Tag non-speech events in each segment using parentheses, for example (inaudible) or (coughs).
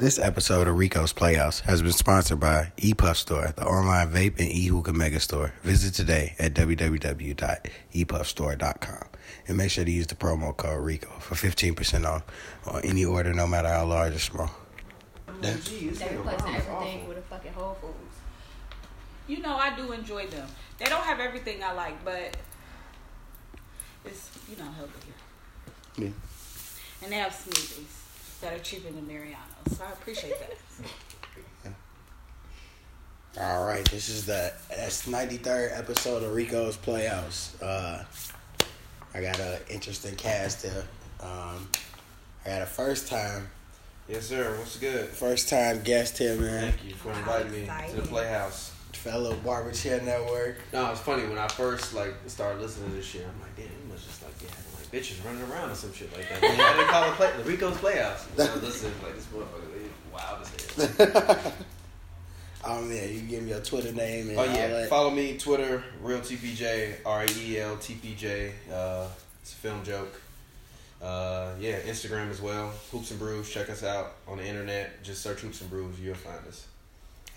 This episode of Rico's Playhouse has been sponsored by ePuff Store, the online vape and e-hookah mega store. Visit today at www.epuffstore.com and make sure to use the promo code RICO for 15% off on any order, no matter how large or small. They replacing everything with a fucking Whole Foods. You know, I do enjoy them. They don't have everything I like, but it's you know healthy. Yeah. And they have smoothies that are cheaper than Mariano's, so I appreciate that. All right, this is the that's 93rd episode of Rico's Playhouse. Uh, I got an interesting cast here. Um, I got a first time, Yes, sir. What's good? first time guest here, man. Thank you for inviting me to the. Playhouse. Fellow Barber Chair Network. No, it's funny when I first like started listening to this shit. I'm like, damn, you must just like bitches running around or some shit like that. Why they call it play, the Rico's playoffs? I was like this motherfucker wild as hell. um, (laughs) yeah, you give me your Twitter name and Oh yeah, follow me Twitter real TPJ R E L T P J. Uh, it's a film joke. Uh, yeah, Instagram as well. Hoops and Brews. Check us out on the internet. Just search Hoops and Brews. You'll find us.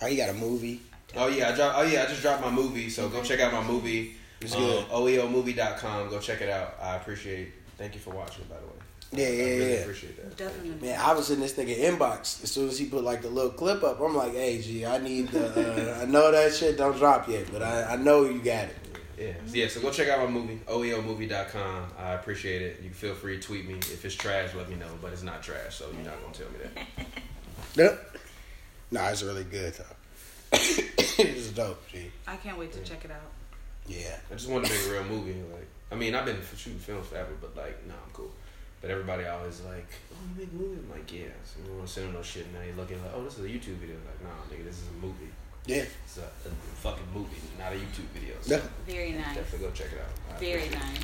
Oh, you got a movie? Oh yeah, I dropped. Oh yeah, I just dropped my movie. So go check out my movie. It's Um, good. OEOmovie.com. Go check it out. I appreciate. Thank you for watching. By the way. Yeah, I yeah, really yeah. appreciate that. Definitely. Man, I was in this nigga inbox as soon as he put like the little clip up. I'm like, hey, G, I need the. Uh, (laughs) I know that shit don't drop yet, but I, I know you got it. Yeah, yeah. So go check out my movie, OEOmovie.com. I appreciate it. You feel free to tweet me if it's trash. Let me know, but it's not trash, so you're not gonna tell me that. (laughs) Yep. Nah, it's really good though. (coughs) it's dope, G. I can't wait to check it out. Yeah. I just wanted to make a real movie. Like, I mean, I've been shooting films forever, but like, nah, I'm cool. But everybody always like, oh, you make a movie? I'm like, yeah. So you want to send them no shit, and now you're looking like, oh, this is a YouTube video. Like, nah, nigga, this is a movie. Yeah. It's a, a fucking movie, not a YouTube video. So Yeah. Very nice. definitely go check it out. I Very nice.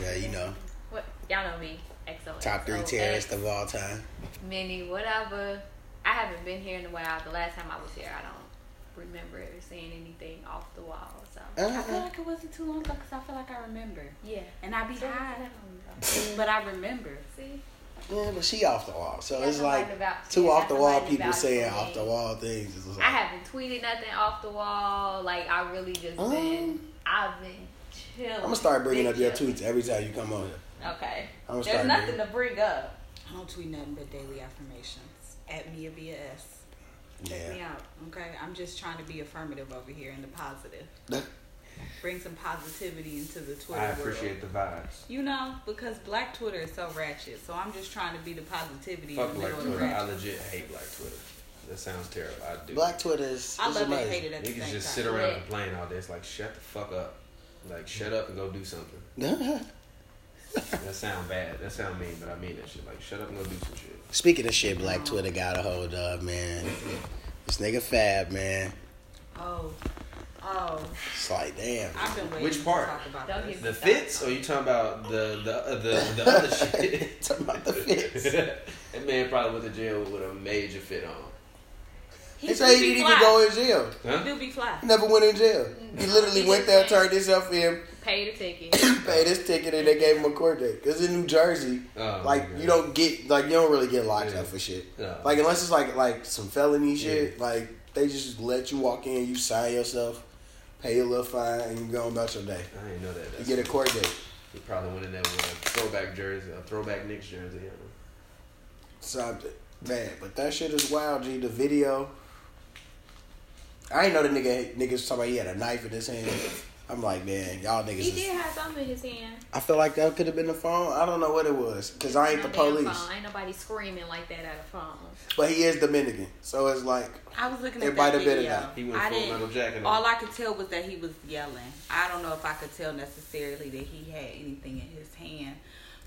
Yeah, you know, What y'all know me? XO. top three terrorists of all time. Many, whatever. I haven't been here in a while. The last time I was here, I don't remember saying anything off the wall. So I feel Uh-uh. like it wasn't too long ago because I feel like I remember. yeah. And I be So, high, (laughs) but I remember. See. Yeah, but she off the wall, so Yeah, it's like about- two yeah, off the wall people saying off the wall things. Like, I haven't tweeted nothing off the wall. Like I really just Um, been. I've been chilling. I'm gonna start bringing up your tweets every time you come on here. Okay. I'm gonna There's nothing doing- to bring up. I don't tweet nothing but daily affirmations. At Mia BS. Check me out. Okay. I'm just trying to be affirmative over here and the positive. Bring some positivity into the Twitter I world. appreciate the vibes. You know, because Black Twitter is so ratchet. So I'm just trying to be the positivity Fuck in the Black middle of the Twitter. I legit hate Black Twitter. That sounds terrible. I do. Black Twitter is, I is love it and hate it at the Niggas same just time. sit around Yeah. and complain all day. It's like shut the fuck up. Like shut up and go do something. (laughs) That sound bad. That sound mean, but I mean that shit. Like shut up and go do some shit. Speaking of shit, Black Twitter got a hold of man. This nigga Fab man. Oh. Oh. It's like damn. I've been waiting Which part? to talk about Don't this. get- The fits, or you talking about the the uh, the, the other (laughs) shit? Talking about the fits. (laughs) that man probably went to jail with a major fit on. He They do say he didn't fly. even go in jail. He Huh? do be fly. He never went in jail. He literally He went there, went- turned himself in, Pay the ticket. (coughs) paid his ticket, and they gave him a court date. Cause in New Jersey, Oh, like you don't get like you don't really get locked Yeah. up for shit. Yeah. Like unless it's like like some felony shit, like they just let you walk in, you sign yourself, pay a little fine, and you go about your day. I didn't know that. You get a court date. He probably went in there with a throwback jersey, a throwback Knicks jersey. You know? Something. Man, but that shit is wild, G. The video. I ain't know the nigga niggas was talking about he had a knife in his hand. I'm like, man, y'all niggas he is did have something in his hand. I feel like that could have been the phone. I don't know what it was because I ain't the police. Phone. Ain't nobody screaming like that at a phone. But he is Dominican, so it's like I was looking It at might that have been video. He went I full metal jacket. All on. I could tell was that he was yelling. I don't know if I could tell necessarily that he had anything in his hand.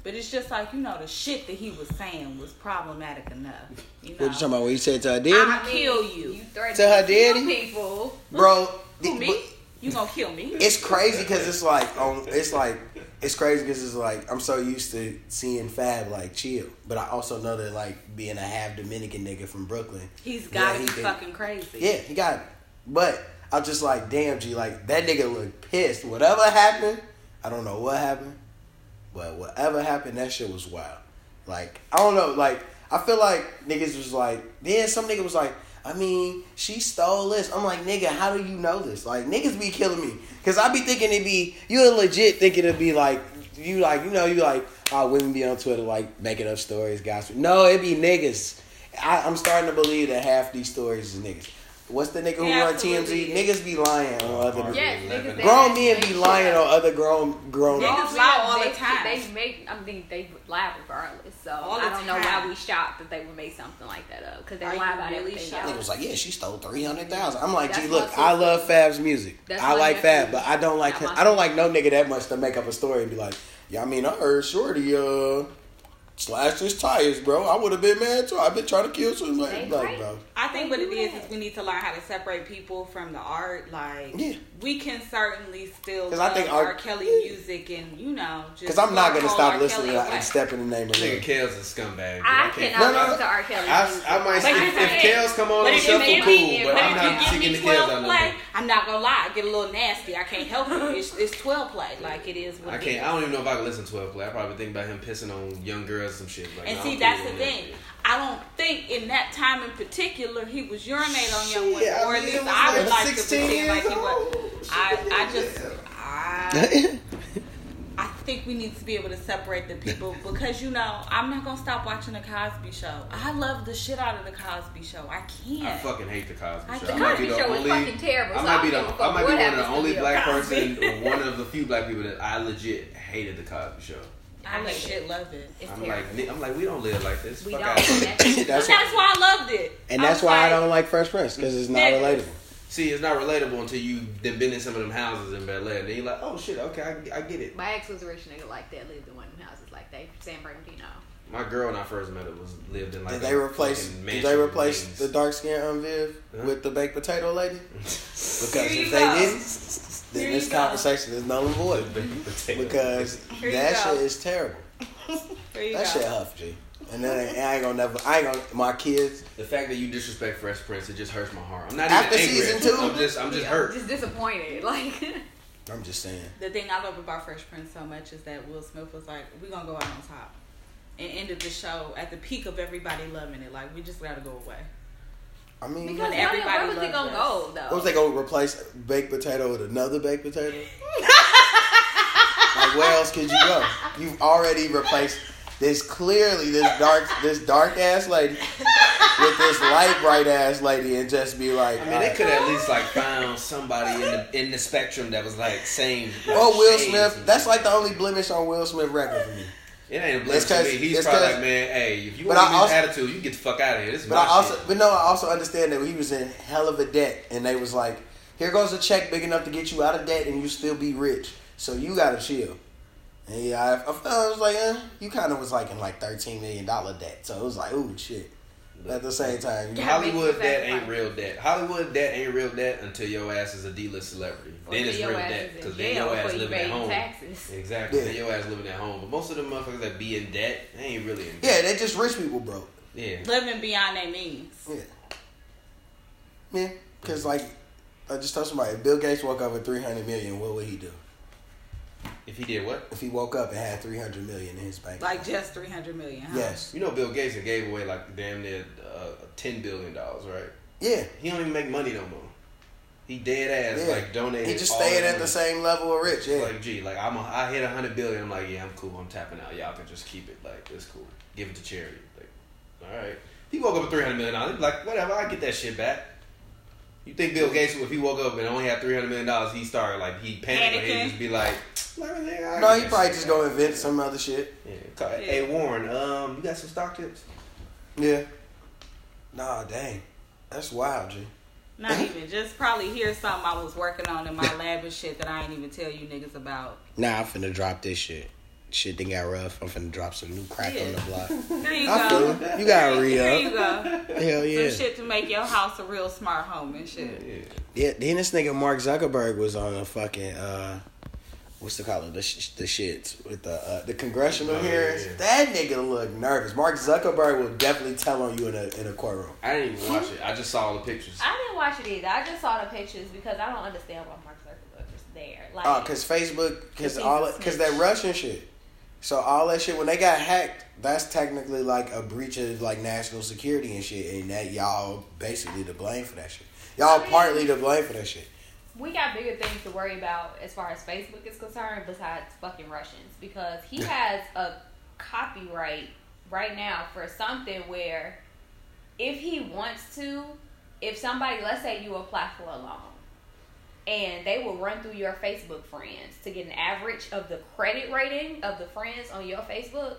But it's just like, you know, the shit that he was saying was problematic enough. You know? what you talking about? What he said to her daddy, I- kill you. You threatened To her to kill daddy? people. bro. Who, the- me? but You gonna kill me? It's crazy because it's like on. It's like it's crazy because it's like I'm so used to seeing Fab like chill, but I also know that like being a half Dominican nigga from Brooklyn. He's gotta yeah, he be can- fucking crazy. Yeah, he got it. But I'm just like, damn, G, like that nigga look pissed. Whatever happened, I don't know what happened, but whatever happened, that shit was wild. Like I don't know, like I feel like niggas was like, then some nigga was like, I mean, she stole this. I'm like, nigga, how do you know this? Like, niggas be killing me. Cause I be thinking it'd be, you legit thinking it'd be like, you like, you know, you like, oh, women be on Twitter like making up stories, gossip. No, it be niggas. I, I'm starting to believe that half these stories is niggas. What's the nigga who Yeah, run TMZ? Niggas be lying on other Marvin Yes, Eleven. niggas they grown actually men be make lying shit on other grown grown. Niggas lie all the time. They make. I mean, they lie regardless. So All I don't know why we shocked that they would make something like that up because they Are lie about really everything. shocked? Nigga else. was like, yeah, she stole three hundred thousand. I'm like, That's gee, look. I love Fab's music. I like nephew. Fab, but I don't like him. I don't like no nigga that much to make up a story and be like, yeah, I mean, I heard Shorty uh slashed his tires, bro. I would have been mad too. I've been trying to kill somebody. Like, bro, I think what it do is we need to learn how to separate people from the art. Like, Yeah. we can certainly still 'Cause I think R. art- Kelly yeah. music and you know, just because I'm not gonna stop R. listening Kelly to and step in the name of Nigga, love. Kel's a scumbag. dude. I can't- cannot No, no, listen to R. Kelly. I, music. I might But if, here's the if thing. Kels come on But and if shuffle, cool. me, But but I'm if not you give seeking me the Kels 12 out play. I'm not gonna lie, I get a little nasty. I can't help it. It's, it's 12 play. Like it is what I can't. I don't even know if I can listen to 12 play. I probably think about him pissing on young girls and shit. Like, And nah, see, that's the thing. That. I don't think in that time in particular he was urinating on young women, Shit, I or at least was I would like like to 16 pretend like he was. old. I, I just, I, (laughs) I think we need to be able to separate the people because you know I'm not gonna stop watching the Cosby Show. I love the shit out of the Cosby Show. I can't. I fucking hate the Cosby I Show. can't. I might be Cosby the Show is fucking terrible, I might be the. don't give a I fuck might be one of the only black person, or one of the few black people that I legit hated the Cosby Show. I I hate legit love it. It's I'm terrible. like, I'm like, we don't live like this. we Fuck don't. out of here. That's- But That's that's why I loved it. and that's was why I don't like Fresh Prince because it's not relatable. See, it's not relatable until you've been in some of them houses in Bel Air. Then you're like, oh shit, okay, I, I get it. My ex was a rich nigga like that, lived in one of them houses like that. San Bernardino. My girl when I first met her was lived in like. Did a they replace? fucking Did they replace the dark skin Viv Huh? with the baked potato lady? (laughs) Because if you they didn't, then Here this you go. conversation is null and void. Because Here that go. shit is terrible. (laughs) That go. shit huff, G. And then I ain't gonna never. I ain't gonna. My kids. The fact that you disrespect Fresh Prince, it just hurts my heart. I'm not After even angry. season two? I'm just, I'm just Yeah, hurt. Just disappointed. (laughs) Like I'm just saying. The thing I love about Fresh Prince so much is that Will Smith was like, "We're gonna go out on top," and ended the show at the peak of everybody loving it. Like we just gotta go away. I mean, because When everybody where was it gonna us. go though? what was they gonna replace baked potato with another baked potato? (laughs) like where else could you go? You've already replaced this clearly this dark this dark ass lady with this light bright ass lady and just be like, I mean, they uh, could at least like found somebody in the in the spectrum that was like same. like, Oh, Will Smith. That's like the only blemish on Will Smith record for me. It ain't a blessing to me. He's probably like, man, hey, if you want I this attitude, you get the fuck out of here. This is But I also, shit. but no, I also understand that he was in hell of a debt, and they was like, "Here goes a check big enough to get you out of debt, and you still be rich. So you gotta chill." And yeah, I, I, I was like, eh, you kind of was like in like thirteen million dollar debt, so it was like, ooh, shit. But at the same time, you, Yeah. Hollywood debt ain't sacrifice. real debt. Hollywood debt ain't real debt until your ass is a D-list celebrity. Or then it's real debt because then your ass before you living at home. taxes. Exactly. Yeah. Then your ass living at home. But most of the motherfuckers that be in debt, they ain't really in yeah, debt. they just rich people broke. Yeah. Living beyond their means. Yeah, yeah, because like I just told somebody, if Bill Gates woke up with three hundred million, what would he do? If he did what? If he woke up and had three hundred million in his bank, Like just three hundred million. Huh? yes, You know, Bill Gates had gave away like damn near uh, ten billion dollars, right? yeah, He don't even make money no more. He dead ass yeah. like donated. He just all staying that at the same level of rich. Yeah, Like, gee, like I'm, a, I hit a hundred billion. I'm like, yeah, I'm cool. I'm tapping out. Y'all can just keep it. Like, it's cool. Give it to charity. Like, all right. He woke up with three hundred million dollars. Like, whatever. I get that shit back. You think Bill Gates, if he woke up and only had three hundred million dollars, he started like he panicked and he'd just be like, like nigga, I no, he probably just back. go invent some other shit. Yeah. Call- Hey Warren, um, you got some stock tips? Yeah. Nah, dang, that's wild, G. Not even. Just probably hear something I was working on in my lab and shit that I ain't even tell you niggas about. Nah, I'm finna drop this shit. Shit done got rough. I'm finna drop some new crack on the block. (laughs) There you I go. feel it. You gotta re There you go. Hell yeah. Some shit to make your house a real smart home and shit. Yeah. Yeah, then this nigga Mark Zuckerberg was on a fucking uh, what's the call it? The, sh- the shits with the uh, the congressional Oh, hearings. yeah. That nigga look nervous. Mark Zuckerberg will definitely tell on you in a in a courtroom. I didn't even watch it. I just saw all the pictures. I didn't watch it either. I just saw the pictures because I don't understand why Mark Zuckerberg is there. Like, Oh, cause Facebook, cause all, cause that. Russian shit. So all that shit when they got hacked, that's technically like a breach of like national security and shit, and that y'all basically to blame for that shit. Y'all partly to blame for that shit. we got bigger things to worry about as far as Facebook is concerned besides fucking Russians because he has a copyright right now for something where if he wants to, if somebody, let's say you apply for a loan and they will run through your Facebook friends to get an average of the credit rating of the friends on your Facebook.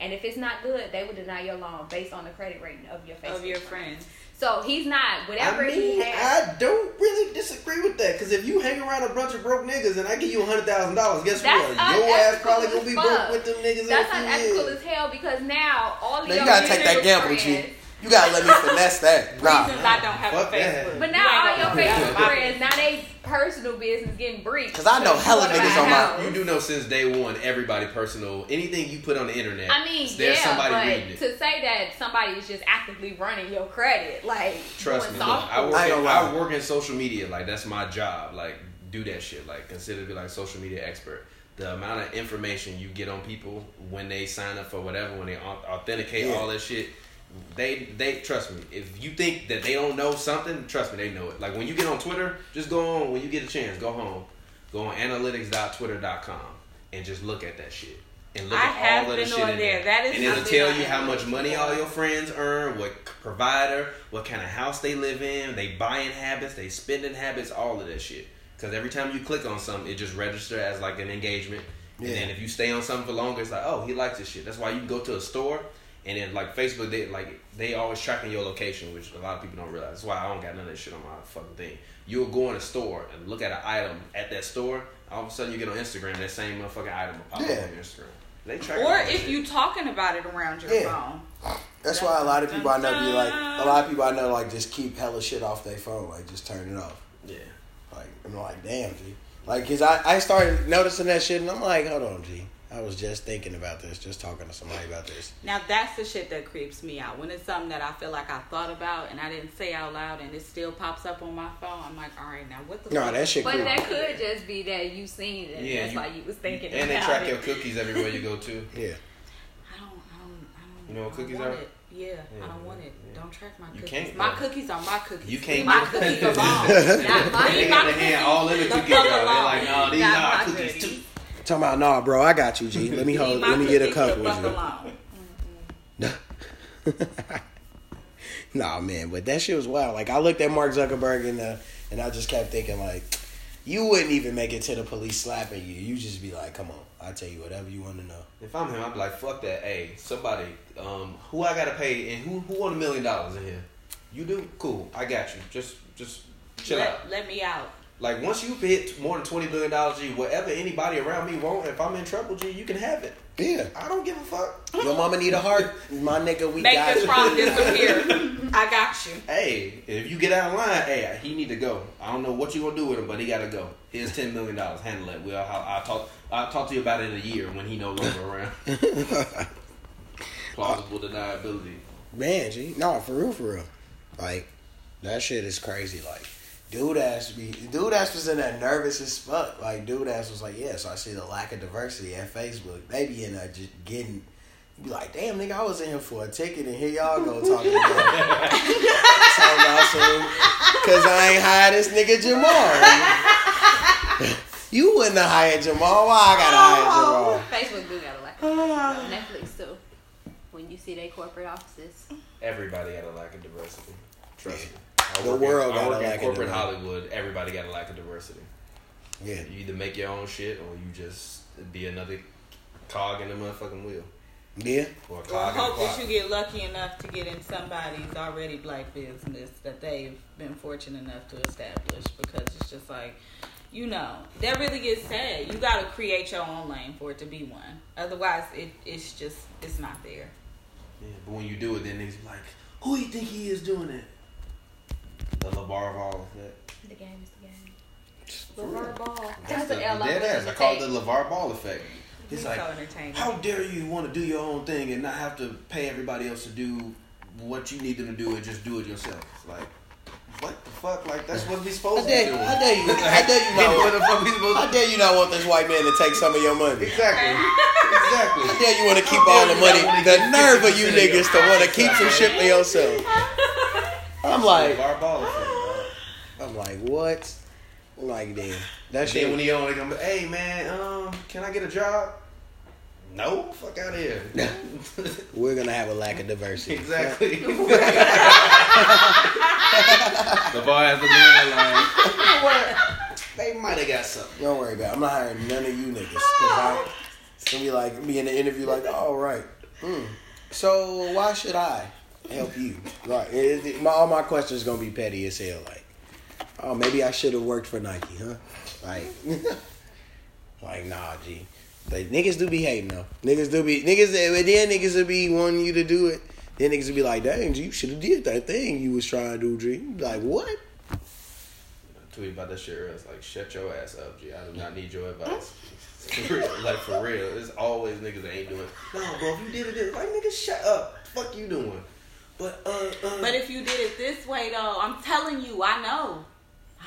And if it's not good, they will deny your loan based on the credit rating of your Facebook Of your friends. So he's not whatever I he mean, has. I don't really disagree with that. Because if you hang around a bunch of broke niggas and I give you hundred thousand dollars, guess That's what? Your ass probably as gonna be broke with them niggas That's in a few unethical as hell because now all of Now your you gotta take that mutual gamble, friends, G. You gotta let me finesse that. Nah. Reasons I don't have Fuck a that. Facebook. But You now all your gonna do Facebook that. friends, now they personal business getting breached. Cause I know because hella you niggas on my- You do know since day one, everybody personal. Anything you put on the internet, I mean, there's yeah, somebody but reading it. to say that somebody is just actively running your credit, like Trust me, look, I work, I in. I work in social media. Like that's my job. Like do that shit. Like consider to be like social media expert. The amount of information you get on people when they sign up for whatever, when they authenticate Yeah. all that shit, they they trust me. If you think that they don't know something, trust me, they know it. Like when you get on Twitter, just go on when you get a chance, go home, go on analytics.twitter.com and just look at that shit. And look I at have all of the shit in there. there. That is and it'll tell you how much money all your friends earn, what provider, what kind of house they live in, they buying habits, they spending habits, all of that shit. Because every time you click on something, it just registers as like an engagement. Yeah. And then if you stay on something for longer, it's like, oh, he likes this shit. That's why you can go to a store and then like Facebook, they like they always tracking your location, which a lot of people don't realize. That's why I don't got none of that shit on my fucking thing. You'll go in a store and look at an item at that store. All of a sudden, you get on Instagram, that same motherfucking item will pop Yeah. up on your Instagram. They track Or if you talking about it around your Yeah. phone. That's why a lot of people I know be like, a lot of people I know like just keep hella shit off their phone, like just turn it off. yeah. Like I'm like, damn, G. Like, cause I I started noticing that shit, and I'm like, hold on, G. I was just thinking about this, just talking to somebody about this. Now that's the shit that creeps me out. When it's something that I feel like I thought about and I didn't say out loud and it still pops up on my phone, I'm like, all right, now what the No, fuck? that shit But cool. that could just be that you seen it. Yeah, that's you- why you was thinking And they track it. your cookies everywhere you go to. (laughs) Yeah. I don't, I don't, I don't. You know what cookies want are? It. Yeah, Yeah, I don't want it. yeah. Don't track my You cookies. can't, my cookies are my cookies. You can't Leave my get- cookies (laughs) alone. Not They my, They leave my hand cookies all in the the cookies, fuck. They're like, no, these Not are my cookies goodies. too. Talking about, nah, bro, I got you, G. Let me (laughs) hold, let me get a cookies couple the with you. alone. (laughs) nah, man, but that shit was wild. Like I looked at Mark Zuckerberg and uh, and I just kept thinking like, you wouldn't even make it to the police slapping you. You just be like, come on, I'll tell you whatever you want to know. If I'm him, I'd be like, fuck that. Hey, somebody, um, who I gotta pay and who who want a million dollars in here? You do? Cool. I got you. Just just chill out. Let, let me out. Like once you've hit more than twenty billion dollars, G, whatever anybody around me want, if I'm in trouble, G, you can have it. Yeah. I don't give a fuck. Your mama need a heart, my nigga. We Make got this you. problem disappear. I got you. Hey, if you get out of line, hey, he need to go. I don't know what you gonna do with him, but he gotta go. Here's ten million dollars. Handle it. We'll I'll, I'll talk. I'll talk to you about it in a year when he no longer around. (laughs) Plausible deniability. Man, G, no, for real, for real. Like that shit is crazy. Like, dude ass be dude ass was in that nervous as fuck. Like, dude ass was like, yeah. So I see the lack of diversity at Facebook. They be in there just getting. Be like, damn, nigga, I was in here for a ticket, and here y'all go talking about (laughs) talking about some. Cause I ain't hired this nigga Jamal. you wouldn't have hired Jamal. Why I gotta hire oh. Jamal? Facebook do got a lack of (sighs) Netflix too. When you see their corporate offices. Everybody got a lack of diversity. Trust me. I The work in- world I work in corporate diversity. Hollywood. Everybody got a lack of diversity. Yeah, You either make your own shit or you just be another cog in the motherfucking wheel. yeah. Or a Well, cog in the hope that you get lucky enough to get in somebody's already black business that they've been fortunate enough to establish because it's just like, you know, that really gets sad. You got to create your own lane for it to be one. Otherwise, it it's just it's not there. Yeah, but when you do it, then niggas be like, who do you think he is doing it? The LaVar Ball effect. The game is the game. LaVar Ball. That's That's the, an L. the I'm dead ass. I call it the LaVar Ball effect. It's He's like, so entertaining. how dare you want to do your own thing and not have to pay everybody else to do what you need them to do and just do it yourself? Like, what the fuck? Like, that's what we I supposed to be dare, doing. I dare you. I dare you (laughs) what not. the fuck we supposed I to dare you not want this white man to take some of your money. Exactly. Exactly. Yeah, you want to keep all the money. The nerve of you 50% of your niggas to want to keep some shit for yourself. (laughs) I'm like, Bar baller for it, dog. (sighs) I'm like, what? I'm like, damn. That Then when shit. he on, he gonna be, hey man, um, can I get a job? No, fuck out of here. (laughs) We're gonna have a lack of diversity. exactly. (laughs) the bar has to be like, you (laughs) know what? They might have got something. Don't worry about. it. I'm not hiring none of you niggas. Cause I, it's gonna be like me in the interview, like, all right. Hmm. So why should I help you? Right. It- it- my, all my questions gonna be petty as hell. Like, oh, maybe I should have worked for Nike, huh? Like, (laughs) like nah, G. Like niggas do be hating though. Niggas do be niggas. But then niggas will be wanting you to do it. Then niggas will be like, dang, G, you should have did that thing you was trying to do, G. Like what? tweet about that shit. It's like, shut your ass up, G. I do not need your advice. (laughs) For real. Like, for real. it's always niggas that ain't doing No, bro, if you did it, like, niggas, shut up. Fuck you doing. But, uh, uh. But if you did it this way, though, I'm telling you, I know.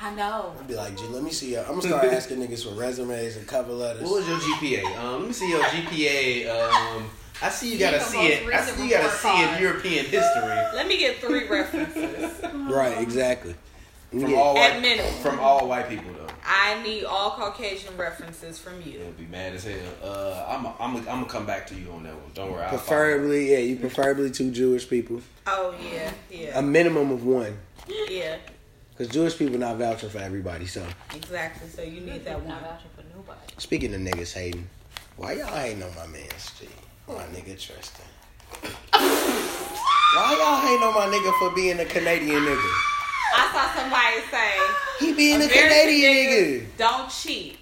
I know. I'd be like, G, let me see. ya. I'm gonna start (laughs) asking niggas for resumes and cover letters. what was your GPA? Um, let me see your GPA. Um, I see you got a Your C most in, I see you got a report C in. European history. Let me get three references Right, exactly. From Yeah. all white, minimum. from all white people, though. I need all Caucasian references from you. You'll be mad as hell. Uh, I'm, I'm, I'm gonna come back to you on that one. Don't worry. I'll. Preferably, yeah, you preferably two Jewish people. Oh yeah, yeah, A minimum of one. yeah. Because Jewish people not vouching for everybody. So, Exactly. So you need that one. Not vouching for nobody. speaking of niggas hating, why y'all hating on my man, G? My nigga Tristan. (laughs) Why y'all hating on my nigga for being a Canadian nigga? I saw somebody say He being a American Canadian niggas nigga. Don't cheat.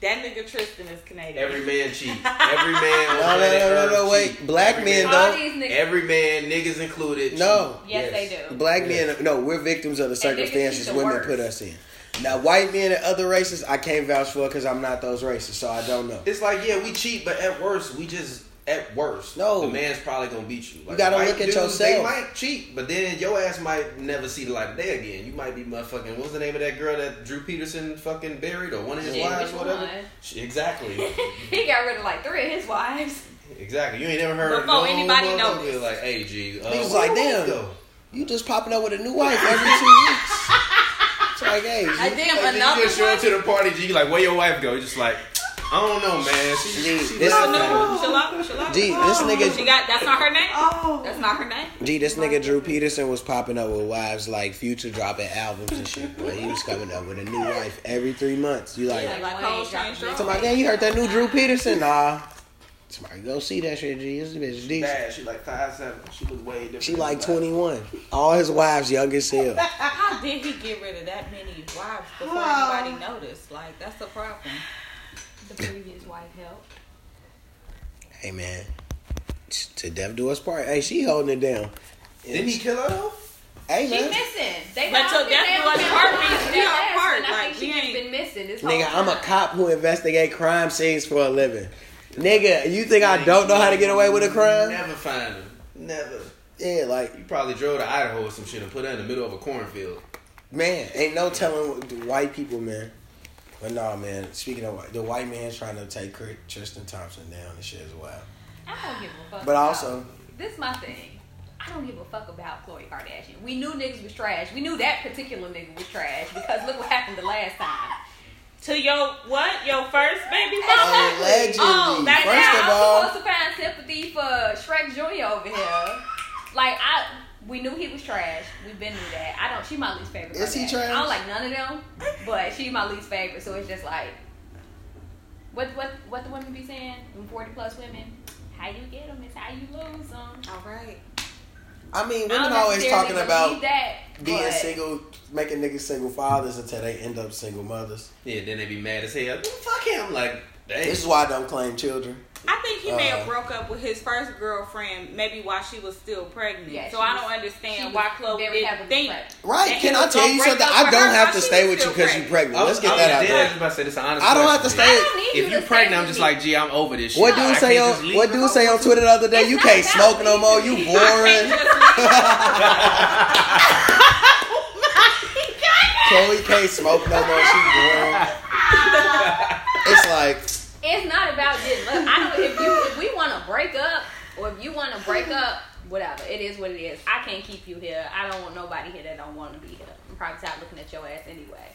That nigga Tristan is Canadian. Every man cheat. (laughs) Every man on No, no, no, no, Earth no, cheat. wait. Black Every men man- don't. these. Every man, niggas included. No. cheat. yes, they do. Black Yes. men, no, we're victims of the circumstances the women worst. put us in. Now, white men and other races, I can't vouch for because I'm not those races, so I don't know. It's like, yeah, we cheat, but at worst, we just at worst. No. the man's probably gonna beat you. Like, gotta look at dudes, They might cheat, but then your ass might never see the light of day again. You might be motherfucking. What was the name of that girl that Drew Peterson fucking buried, or one of his Yeah, wives, whatever? one? She- Exactly, (laughs) he got rid of like three of his wives. exactly. You ain't never heard Before no anybody motherfucker noticed. Like, hey, G, uh, Niggas where like, damn. go? You just popping up with a new wife every two weeks. (laughs) It's like, hey, I G, damn Like, another you just show up to the party, G, like, where your wife go? You just like, I don't know, man. She, G, she this- Oh, no, me. Shalom, shalom. G, this oh. nigga- She got. That's not her name. Oh, that's not her name. G, this nigga Drew Peterson was popping up with wives like Future dropping albums and shit. Boy, he was coming up with a new wife every three months. You like, Yeah, like Wayne Cole dropping Strange. somebody, damn, you heard that new Drew Peterson? Nah. Somebody go see that shit, G. This bitch decent. Bad. She like five seven. She was way different. She like 21. All his wives young as hell. How did he get rid of that many wives before anybody (sighs) noticed? Like that's the problem. The previous wife helped. Hey, man. To death do us part. Hey, she holding it down. Didn't he kill her though? Hey, She man. missing. They But don't to think death they do us part around means that we are part. one. I Like, think she we just ain't- been missing this Nigga, whole I'm a cop who investigate crime scenes for a living. Nigga, you think I don't know how to get away with a crime? Never find him. Never. Yeah, like, You probably drove to Idaho or some shit and put her in the middle of a cornfield. man, ain't no telling white people, man. But nah, man, speaking of the white man trying to take Chris- Tristan Thompson down and shit as well. I don't give a fuck. But about- also- this is my thing. I don't give a fuck about Khloe Kardashian. We knew niggas was trash. We knew that particular nigga was trash because look what happened the last time. To your what? Your first baby oh, Allegedly. Oh, that- First now of I'm all, supposed to find sympathy for Shrek Jr. over here. Like I, we knew he was trash. We've been knew that. I don't. She my least favorite. Is he Kardashian. trash? I don't like none of them, but she my least favorite. So it's just like, what what what the women be saying? Them forty plus women. How you get them is how you lose them. All right. I mean, women don't always talking about that, being single, making niggas single fathers until they end up single mothers. Yeah, then they be mad as hell. Fuck him. Like, dang. This is why I don't claim children. I think he may Uh, have broke up with his first girlfriend maybe while she was still pregnant. Yeah, so I don't understand was why Khloe very didn't heavily think. pregnant. Right? Can I tell you something? I don't have to stay with you because you're pregnant. I Let's get I that was out dead there. ass about to say this an honest I don't have to stay. I don't If you're pregnant, I'm just like, gee, I'm over this shit. What I dude say on What her. dude say on Twitter the other day? You can't smoke no more. You boring. (laughs) (laughs) Khloe can't smoke no more. She boring. (laughs) It's like It's it's not about just. Look, I don't. If you if we want to break up or if you want to break mm-hmm. up, whatever. It is what it is. I can't keep you here. I don't want nobody here that don't want to be here. I'm probably tired looking at your ass anyway.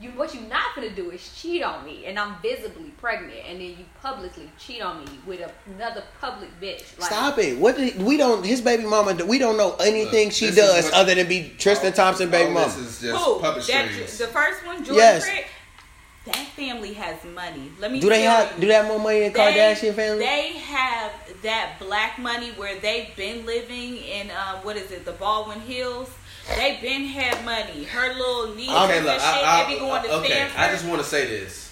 You what you not gonna do is cheat on me, and I'm visibly pregnant, and then you publicly cheat on me with another public bitch. Like, Stop it. What did, we don't his baby mama we don't know anything Look, she does what- other than be Tristan oh, Thompson baby All mama. This is just Who? puppet That, the first one, Jordan Yes. Craig. That family has money. Let me Do they have you. do they have more money than They- Kardashian family? They have that black money where they've been living in uh, what is it, the Baldwin Hills. They've been had money. Her little niece Okay, and look, shit, I, they be I, going to okay, Stanford. I just want to say this.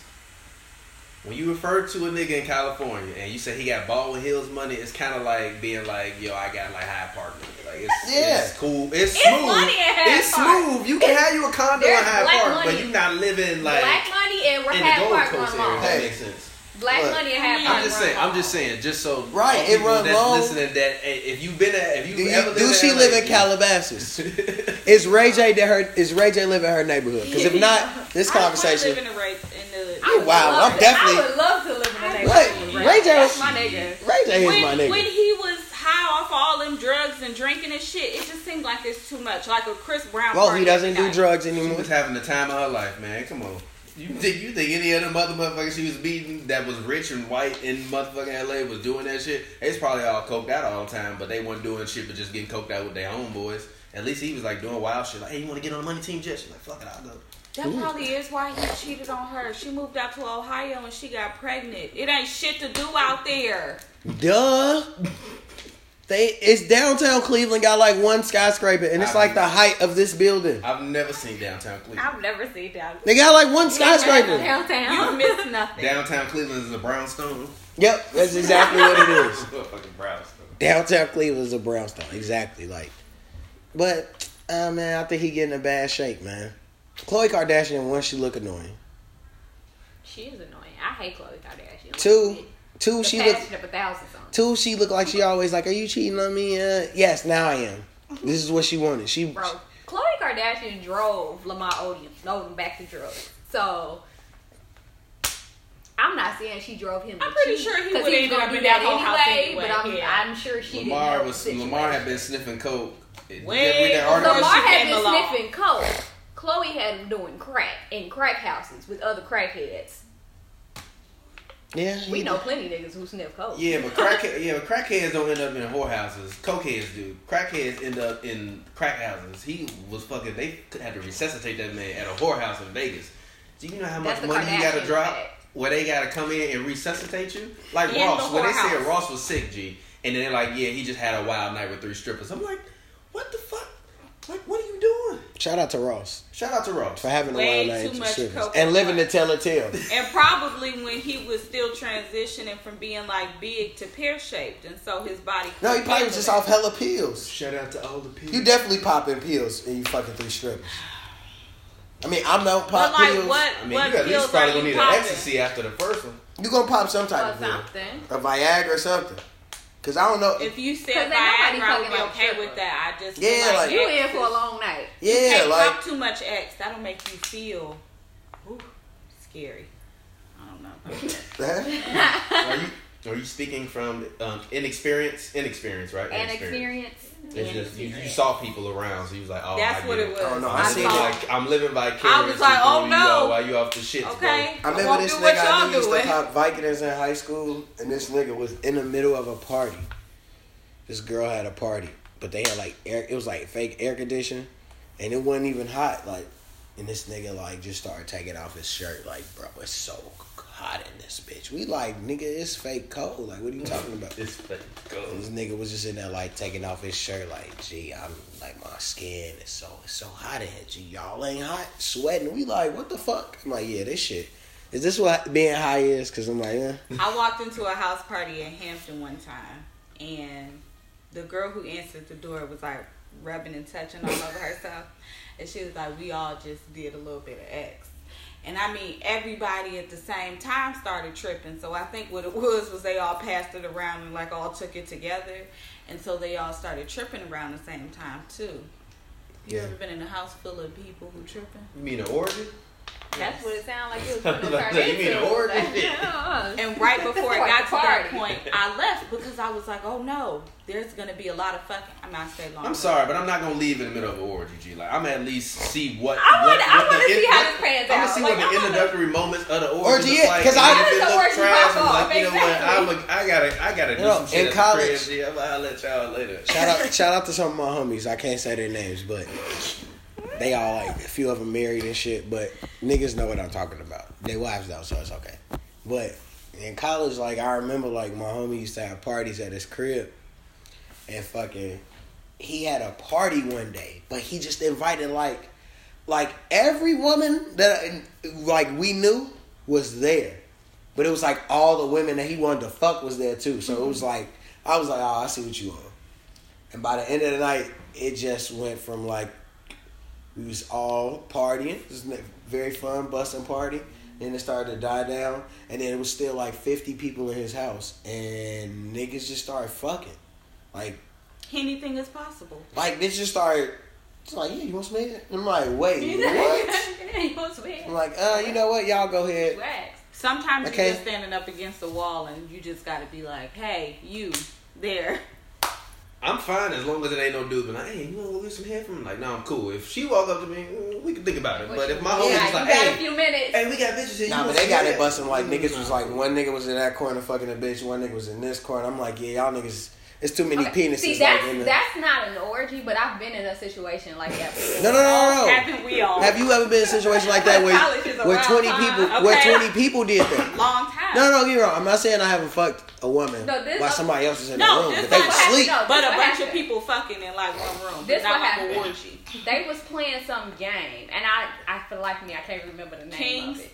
When you refer to a nigga in California and you say he got Baldwin Hills money, it's kind of like being like, yo, I got like Hyde Park money. Like it's, Yeah. it's cool. It's, It's smooth. money it's Park. smooth. You can have you a condo in There's Hyde Park, money. but you not living like black money and we're in the half Gold Park Coast area. That makes sense. Black Look, money and half I'm just run saying. I'm just saying. Just so Right, it people run that's long. Listening, that if you've been at, if you do ever do lived she LA, live in you- Calabasas? (laughs) Is Ray J that her is Ray J live in her neighborhood? Because if (laughs) not, this I wanna conversation. Live in the race in the. I would Wow, love I'm to- definitely- I would love to live in a neighborhood. Wait, Ray J That's was- my nigga. Ray J is when, my nigga. when he was high off all them drugs and drinking and shit, it just seemed like it's too much. Like a Chris Brown. well, he doesn't do night. drugs She anymore. was having the time of her life, man. Come on. You think you think any other mother motherfucker she was beating that was rich and white in motherfucking LA was doing that shit? It's probably all coked out all the time, but they weren't doing shit but just getting coked out with their homeboys. At least he was like doing wild shit. Like, hey, you want to get on the money team jet? She's like, fuck it, I'll go. That probably is why he cheated on her. She moved out to Ohio and she got pregnant. It ain't shit to do out there. Duh. They it's downtown Cleveland got like one skyscraper and it's like the height of this building. I've never seen downtown Cleveland. I've never seen downtown. They got like one skyscraper. Downtown. You miss nothing. Downtown Cleveland is a brownstone. Yep, that's exactly what it is. (laughs) Motherfucking brownstone. Downtown Cleveland is a brownstone. Exactly. Like, but uh, man, I think he getting in a bad shape, man. Khloe Kardashian, one, she look annoying. She is annoying. I hate Khloe Kardashian. Two, two, the she passion look. of a thousand songs. Two, she look like she always like, are you cheating on me? Uh, yes, now I am. This is what she wanted. She, Bro, Khloe Kardashian drove Lamar Odom, Odom back to drugs. So I'm not saying she drove him. I'm pretty cheat, sure he would've was gonna up do in that that whole house anyway, But I'm, yeah. I'm sure she didn't Lamar was Lamar had been sniffing coke. Did you Way ever read that before article? Lamar she had been along. sniffing coke. Khloe had him doing crack in crack houses with other crackheads. yeah, We know plenty niggas who sniff coke. Yeah, but crack yeah, but crackheads don't end up in whorehouses. Cokeheads do. Crackheads end up in crack houses. He was fucking. They had to resuscitate that man at a whorehouse in Vegas. Do you know how much money you got to drop? fact. Where they got to come in and resuscitate you? Like In Ross, the where they said. Ross was sick, G, and then they're like, yeah, he just had a wild night with three strippers. I'm like, what the fuck? Like, what are you doing? Shout out to Ross Shout out to Ross. for having a Way wild night too much coke and on living to tell a tale. (laughs) And probably when he was still transitioning from being like big to pear shaped, and so his body. No, he probably was just handle off hella pills. Shout out to all the people. You definitely popping pills and you fucking three strippers. I mean, I'm not But pop like, pills. what I mean, what you at pills least probably gonna you need an ecstasy after the first one. You gonna pop some type Or of pill, something. a Viagra or something. Cause I don't know. If you said ain't nobody Viagra, I would fucking be okay stripper. with that. I just Yeah, feel like- You in for a long night. You yeah, can't like too much X. That'll make you feel ooh, scary. I don't know. (laughs) (laughs) Are you are you speaking from um, inexperience? Inexperience, right? And experience. It's just you, you saw people around, so you was like, oh, That's I what get it was. Oh, no, I I I seen see, saw- like I'm living vicariously. I was like, oh, you no. all while you off the shit. Okay. I remember won't this nigga I y'all knew used to doing. pop Vicodins in high school, and this nigga was in the middle of a party. This girl had a party, but they had like air. It was like fake air conditioning, and it wasn't even hot. Like, and this nigga like just started taking off his shirt. Like, bro, it's so hot in this bitch. We like, nigga, it's fake cold. Like, what are you talking about? (laughs) It's fake. And this nigga was just in there like taking off his shirt, like, gee, I'm like my skin is so it's so hot in here. Gee, y'all ain't hot, sweating. We like, what the fuck? I'm like, yeah, this shit. Is this what being high is? Cause I'm like, yeah. I walked into a house party in Hampton one time, and the girl who answered the door was like rubbing and touching all over herself, and she was like, "We all just did a little bit of X." And I mean, everybody at the same time started tripping. So I think what it was was they all passed it around and like all took it together, and so they all started tripping around the same time too. You Yeah. ever been in a house full of people who tripping? You mean an orgy? That's what it sounded like it was (laughs) going to like, turn you mean into. orgy? (laughs) And right before it got to that point, I left because I was like, oh no, there's gonna be a lot of fucking. I'm not stay long. I'm sorry, but I'm not gonna leave in the middle of an orgy, G. Like I'm at least see what. I what, wanna- I what the wanna see in- how what- this pans I'm gonna see Like, what the introductory moments of the orgy, Orgy, look yeah, like. 'cause I- if How it does the look trash, I'm like, you know what? Exactly. I'm a, I gotta, I gotta do some shit in college- the crib, G. I'm, I'll let y'all later. Shout out, (laughs) shout out to some of my homies. I can't say their names, but they all like a few of them married and shit. But niggas know what I'm talking about. They wives though, so it's okay. But in college, like I remember, like my homie used to have parties at his crib, and fucking, he had a party one day, but he just invited like, like every woman that like we knew was there, but it was like all the women that he wanted to fuck was there too. So it was mm-hmm. like I was like, oh, I see what you on. And by the end of the night, it just went from like we was all partying, it was a very fun busting party. Then it started to die down, and then it was still like fifty people in his house, and niggas just started fucking, like Anything is possible. like they just started. It's like, yeah, you want some head? I'm like, wait, (laughs) what? you want some I'm like, uh, you know what? Y'all go ahead. Wax. Sometimes Okay. you're just standing up against the wall and you just gotta be like, hey, you there. I'm fine as long as it ain't no dude. But like, hey, you wanna go get some head from? me? Like, no, I'm cool. If she walk up to me, mm, we can think about it. But if my homie yeah, was you like, got a few minutes. hey, we got bitches here. Nah, want but they got it busting like niggas was like one nigga was in that corner fucking a bitch, one nigga was in this corner. I'm like, yeah, y'all niggas, it's too many Okay, penises. See, that's in the, that's not an orgy, but I've been in a situation like that before. no, no, no, no, no. Haven't we all? Have you ever been in a situation like that (laughs) where, College is a where twenty time, people where twenty people did that? Long time. No, no, get me wrong. I'm not saying I haven't fucked a woman No, this- while somebody else was in No, the room, this but they what was asleep. No, But a bunch happened. of people fucking in like one room. This but what not like happened. a orgy. They was playing some game, and I I feel like me, I can't remember the name Kings? of it.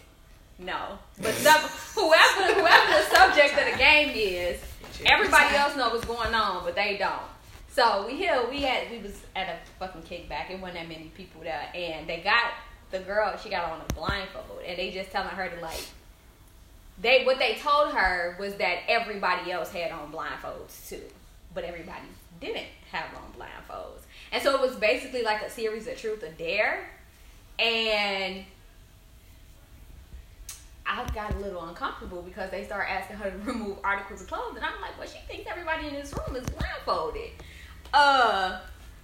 No, but some, whoever whoever the subject of the game is, everybody else know what's going on, but they don't. So we here, we had we was at a fucking kickback. It wasn't that many people there, and they got the girl. She got on a blindfold, and they just telling her to like. They what they told her was that everybody else had on blindfolds too, but everybody didn't have on blindfolds, and so it was basically like a series of truth or dare, and I got a little uncomfortable because they start asking her to (laughs) remove articles of clothes, and I'm like, well, she thinks everybody in this room is blindfolded. Uh,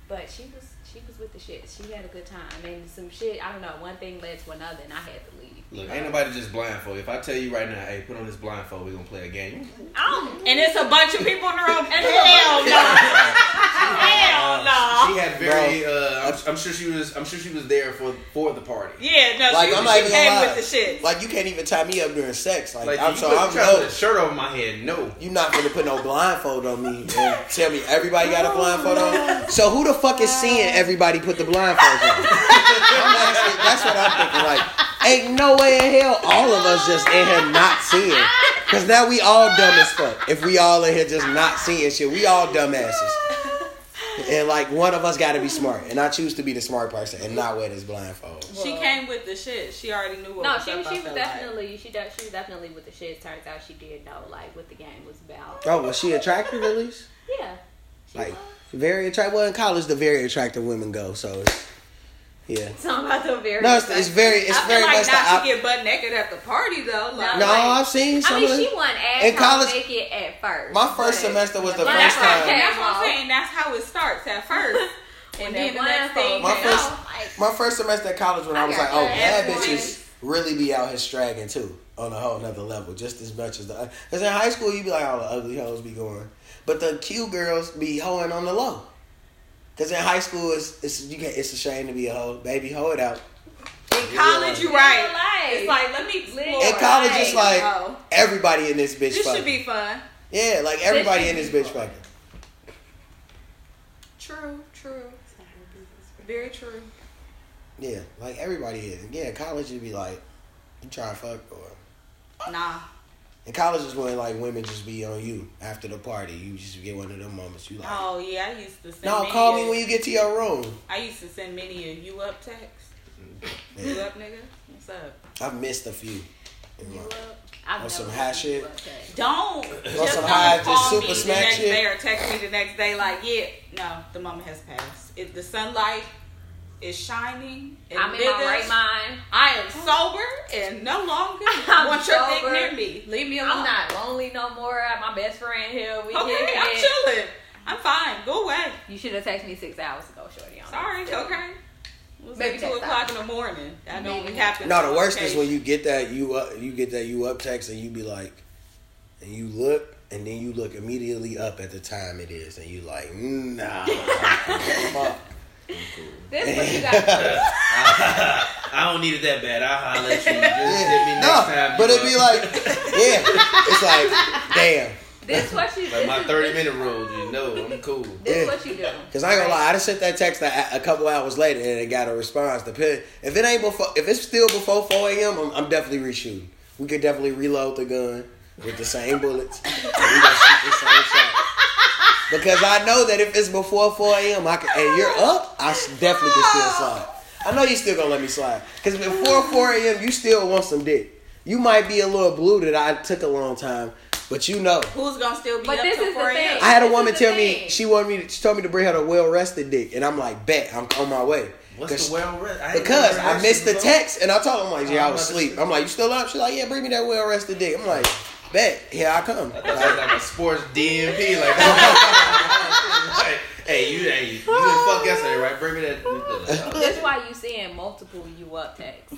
but she was she was with the shit. She had a good time, and some shit. I don't know. One thing led to another, and I had to leave. Look, ain't nobody just blindfold. If I tell you right now, hey, put on this blindfold, we gonna play a game. I don't. And it's a bunch of people in the room. And Hell no. Hell no. She had very. Uh, I'm, I'm sure she was. I'm sure she was there for for the party. Yeah, no, Like she, I'm not she even came with the shit. Like you can't even tie me up during sex. Like, Like I'm you so I'm try to put no. a shirt over my head. No. you're not gonna put no blindfold on me and tell me everybody got a blindfold on. So who the fuck is seeing everybody put the blindfolds on? (laughs) Actually, that's what I'm thinking. Like, ain't no way in hell all of us just in here not seeing. Cause now we all dumb as fuck. If we all in here just not seeing shit, we all dumbasses. And like one of us got to be smart, and I choose to be the smart person and not wear this blindfold. she came with the shit. She already knew what No, was she up, she was feel like. definitely she does she was definitely with the shit. Turns out she did know like what the game was about. Oh, was she attractive at least? Yeah. She Like was. very attractive. Well, in college, the very attractive women go. So, it's, yeah. (laughs) Something about the very. No, it's, it's very, it's I feel very like much the. not to op- get butt naked at the party though. Like, no, like- I've seen some I mean, of she it. won ass In college- naked at first. My first but- semester was the But first that's time. came that's what I'm saying. That's how it starts at first. (laughs) and When then the next thing, My came came first- like, My first semester at college when I, I was like, oh, bad ass bitches really be out here stragging too on a whole nother level, just as much as the. Because in high school, you'd be like, all the ugly hoes be going, but the cute girls be hoeing on the low. Because in high school, it's it's you can it's a shame to be a hoe, baby, hoe it out. In college, you're right. Life. It's like let me explore. In college, it's like Oh. everybody in this bitch. This fucking. should be fun. Yeah, like everybody should in this bitch fun. fucking. True, true. Very true. Yeah, like everybody is. Yeah, college you'd be like, you trying to fuck or. Nah. In college is when like women just be on you after the party. You just get one of them moments. You like, Oh yeah, I used to send. no, many call a- me when you get to your room. I used to send many a you up text. Mm-hmm. You up, nigga? What's up? I've missed a few. in my- I've On never some high seen shit? Don't just some don't high, just call super me smack the next shit? day or text me the next day like, yeah, no, the moment has passed. If the sunlight is shining. And I'm in my vivid. right mind. I am sober and no longer (laughs) I'm want your thing near me. Leave me alone. I'm not lonely no more. I have my best friend here. We Okay, kicking I'm it. chilling. I'm fine. Go away. You should have texted me six hours ago, shorty. I'm Sorry. still- Okay. Maybe two o'clock in the morning. I know Maybe. we happen. No, the worst is when you get that you uh, you get that you up text and you be like, and you look and then you look immediately up at the time it is and you like, nah, (laughs) fuck. This what you (laughs) got to do. (laughs) I don't need it that bad. I'll holler at you. Just hit me next no, time. but it'd be like, yeah, it's like, damn. This what you. like this my thirty minute rule. You know, I'm cool. This Yeah. what you do. Cause I ain't gonna lie, I just sent that text a, a couple hours later and it got a response. Depend if it ain't before, if it's still before four a.m., I'm, I'm definitely reshooting. We could definitely reload the gun with the same bullets and we gonna shoot the same shot. Because I know that if it's before four a.m., I can, and you're up, I definitely can still slide. I know you still gonna let me slide. Cause before four a.m., you still want some dick. You might be a little blue that I took a long time, but you know. Who's gonna still be But up this till is 4 a.m.? I had a This woman is the tell me thing. she wanted me. To, she told me to bring her the well rested dick, and I'm like, bet I'm on my way. What's 'Cause- the well rest? I Because I missed the text, and I told him like, yeah, I was I'm asleep. I'm like, you still up? She's like, yeah, bring me that well rested dick. I'm like, bet, here I come. I thought that was like a sports DMP. Like, (laughs) like, hey, you, hey, you didn't fuck yesterday, right? Bring me that. That's why you seeing multiple you up texts.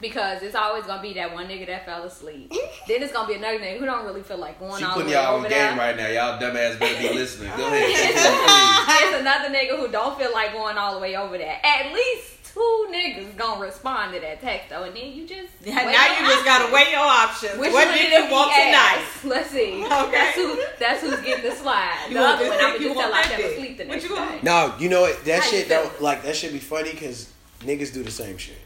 Because it's always gonna be that one nigga that fell asleep. then it's gonna be another nigga who don't really feel like going She all the putting way y'all over on there. game right now. Y'all dumbass better be listening. Go ahead. (laughs) Continue, please. Another nigga who don't feel like going all the way over there. At least two niggas gonna respond to that text though, and then you just (laughs) now weigh you your just gotta options. weigh your options. Which what did of you want he tonight? Let's see. Okay. (laughs) That's who. That's who's getting the slide. You the other one, I'm gonna just tell want I that fell dick. asleep the What next you want? day. No, you know what? That How shit feel? don't like that should be funny because niggas do the same shit.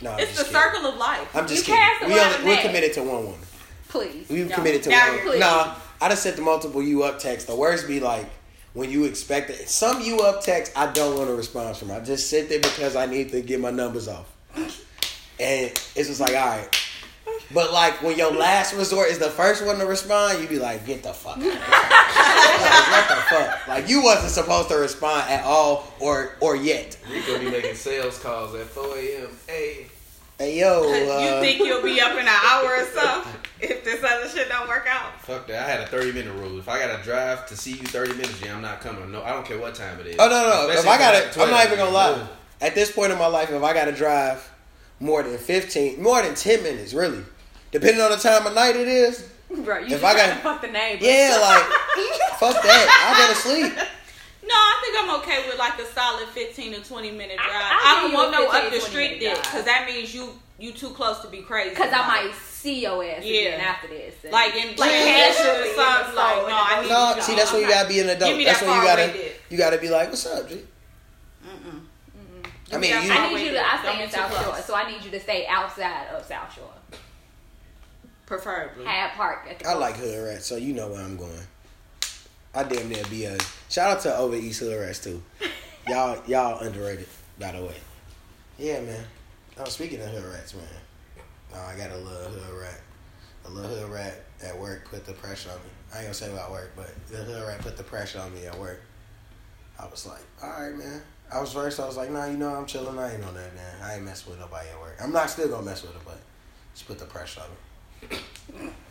No, I'm It's just the kidding. circle of life. I'm just You kidding. We only, we're committed to one woman. Please. We No. committed to Now one. you're woman. clear. Nah, I just sent the multiple you up text. The worst be like when you expect it. Some you up text I don't want a response from. I just sit there because I need to get my numbers off. And it's just like, all right. But like when your last resort is the first one to respond, you be like, get the fuck out. like, what the fuck? Like you wasn't supposed to respond at all or or yet. Rico be making sales calls at 4 a.m. Hey, Hey yo, (laughs) you uh, think you'll be up in an hour or so (laughs) if this other shit don't work out? fuck that. I had a 30 minute rule. If I gotta drive to see you 30 minutes, yeah, I'm not coming. No, I don't care what time it is. Oh no no! If Especially I got it's to, I'm not even gonna 12. lie. At this point in my life, if I got to drive more than fifteen, more than ten minutes, really, depending on the time of night it is. Bro, you If just I got- to fuck the neighbor. Yeah, like (laughs) fuck that. I go to sleep. No, I think I'm okay with like a solid 15 to 20 minute drive. I'll I, don't want no up the street minute dick because that means you you too close to be crazy. Because I might see your ass Yeah. again after this. And- like in Like transition casually or something. Like store no, I need No, you see to- that's when you gotta be an adult. Give me That's that when you gotta away you gotta be like, what's up, G? Mm-mm. I mean, you, I need you to. I stay in South close. Shore, so I need you to stay outside of South Shore. Preferably. Hyde Park. At the I like hood rats, so you know where I'm going. I damn near be a shout out to over East hood rats too. Y'all y'all underrated, by the way. Yeah, man. Oh, speaking of hood rats, man. Oh, I got a little hood rat. A little hood rat at work put the pressure on me. I ain't gonna say about work, but the hood rat put the pressure on me at work. I was like, all right, man. I was first. I was like, nah, you know, I'm chilling. I ain't on that, man. I ain't messing with nobody at work. I'm not still gonna mess with her, but she put the pressure on me.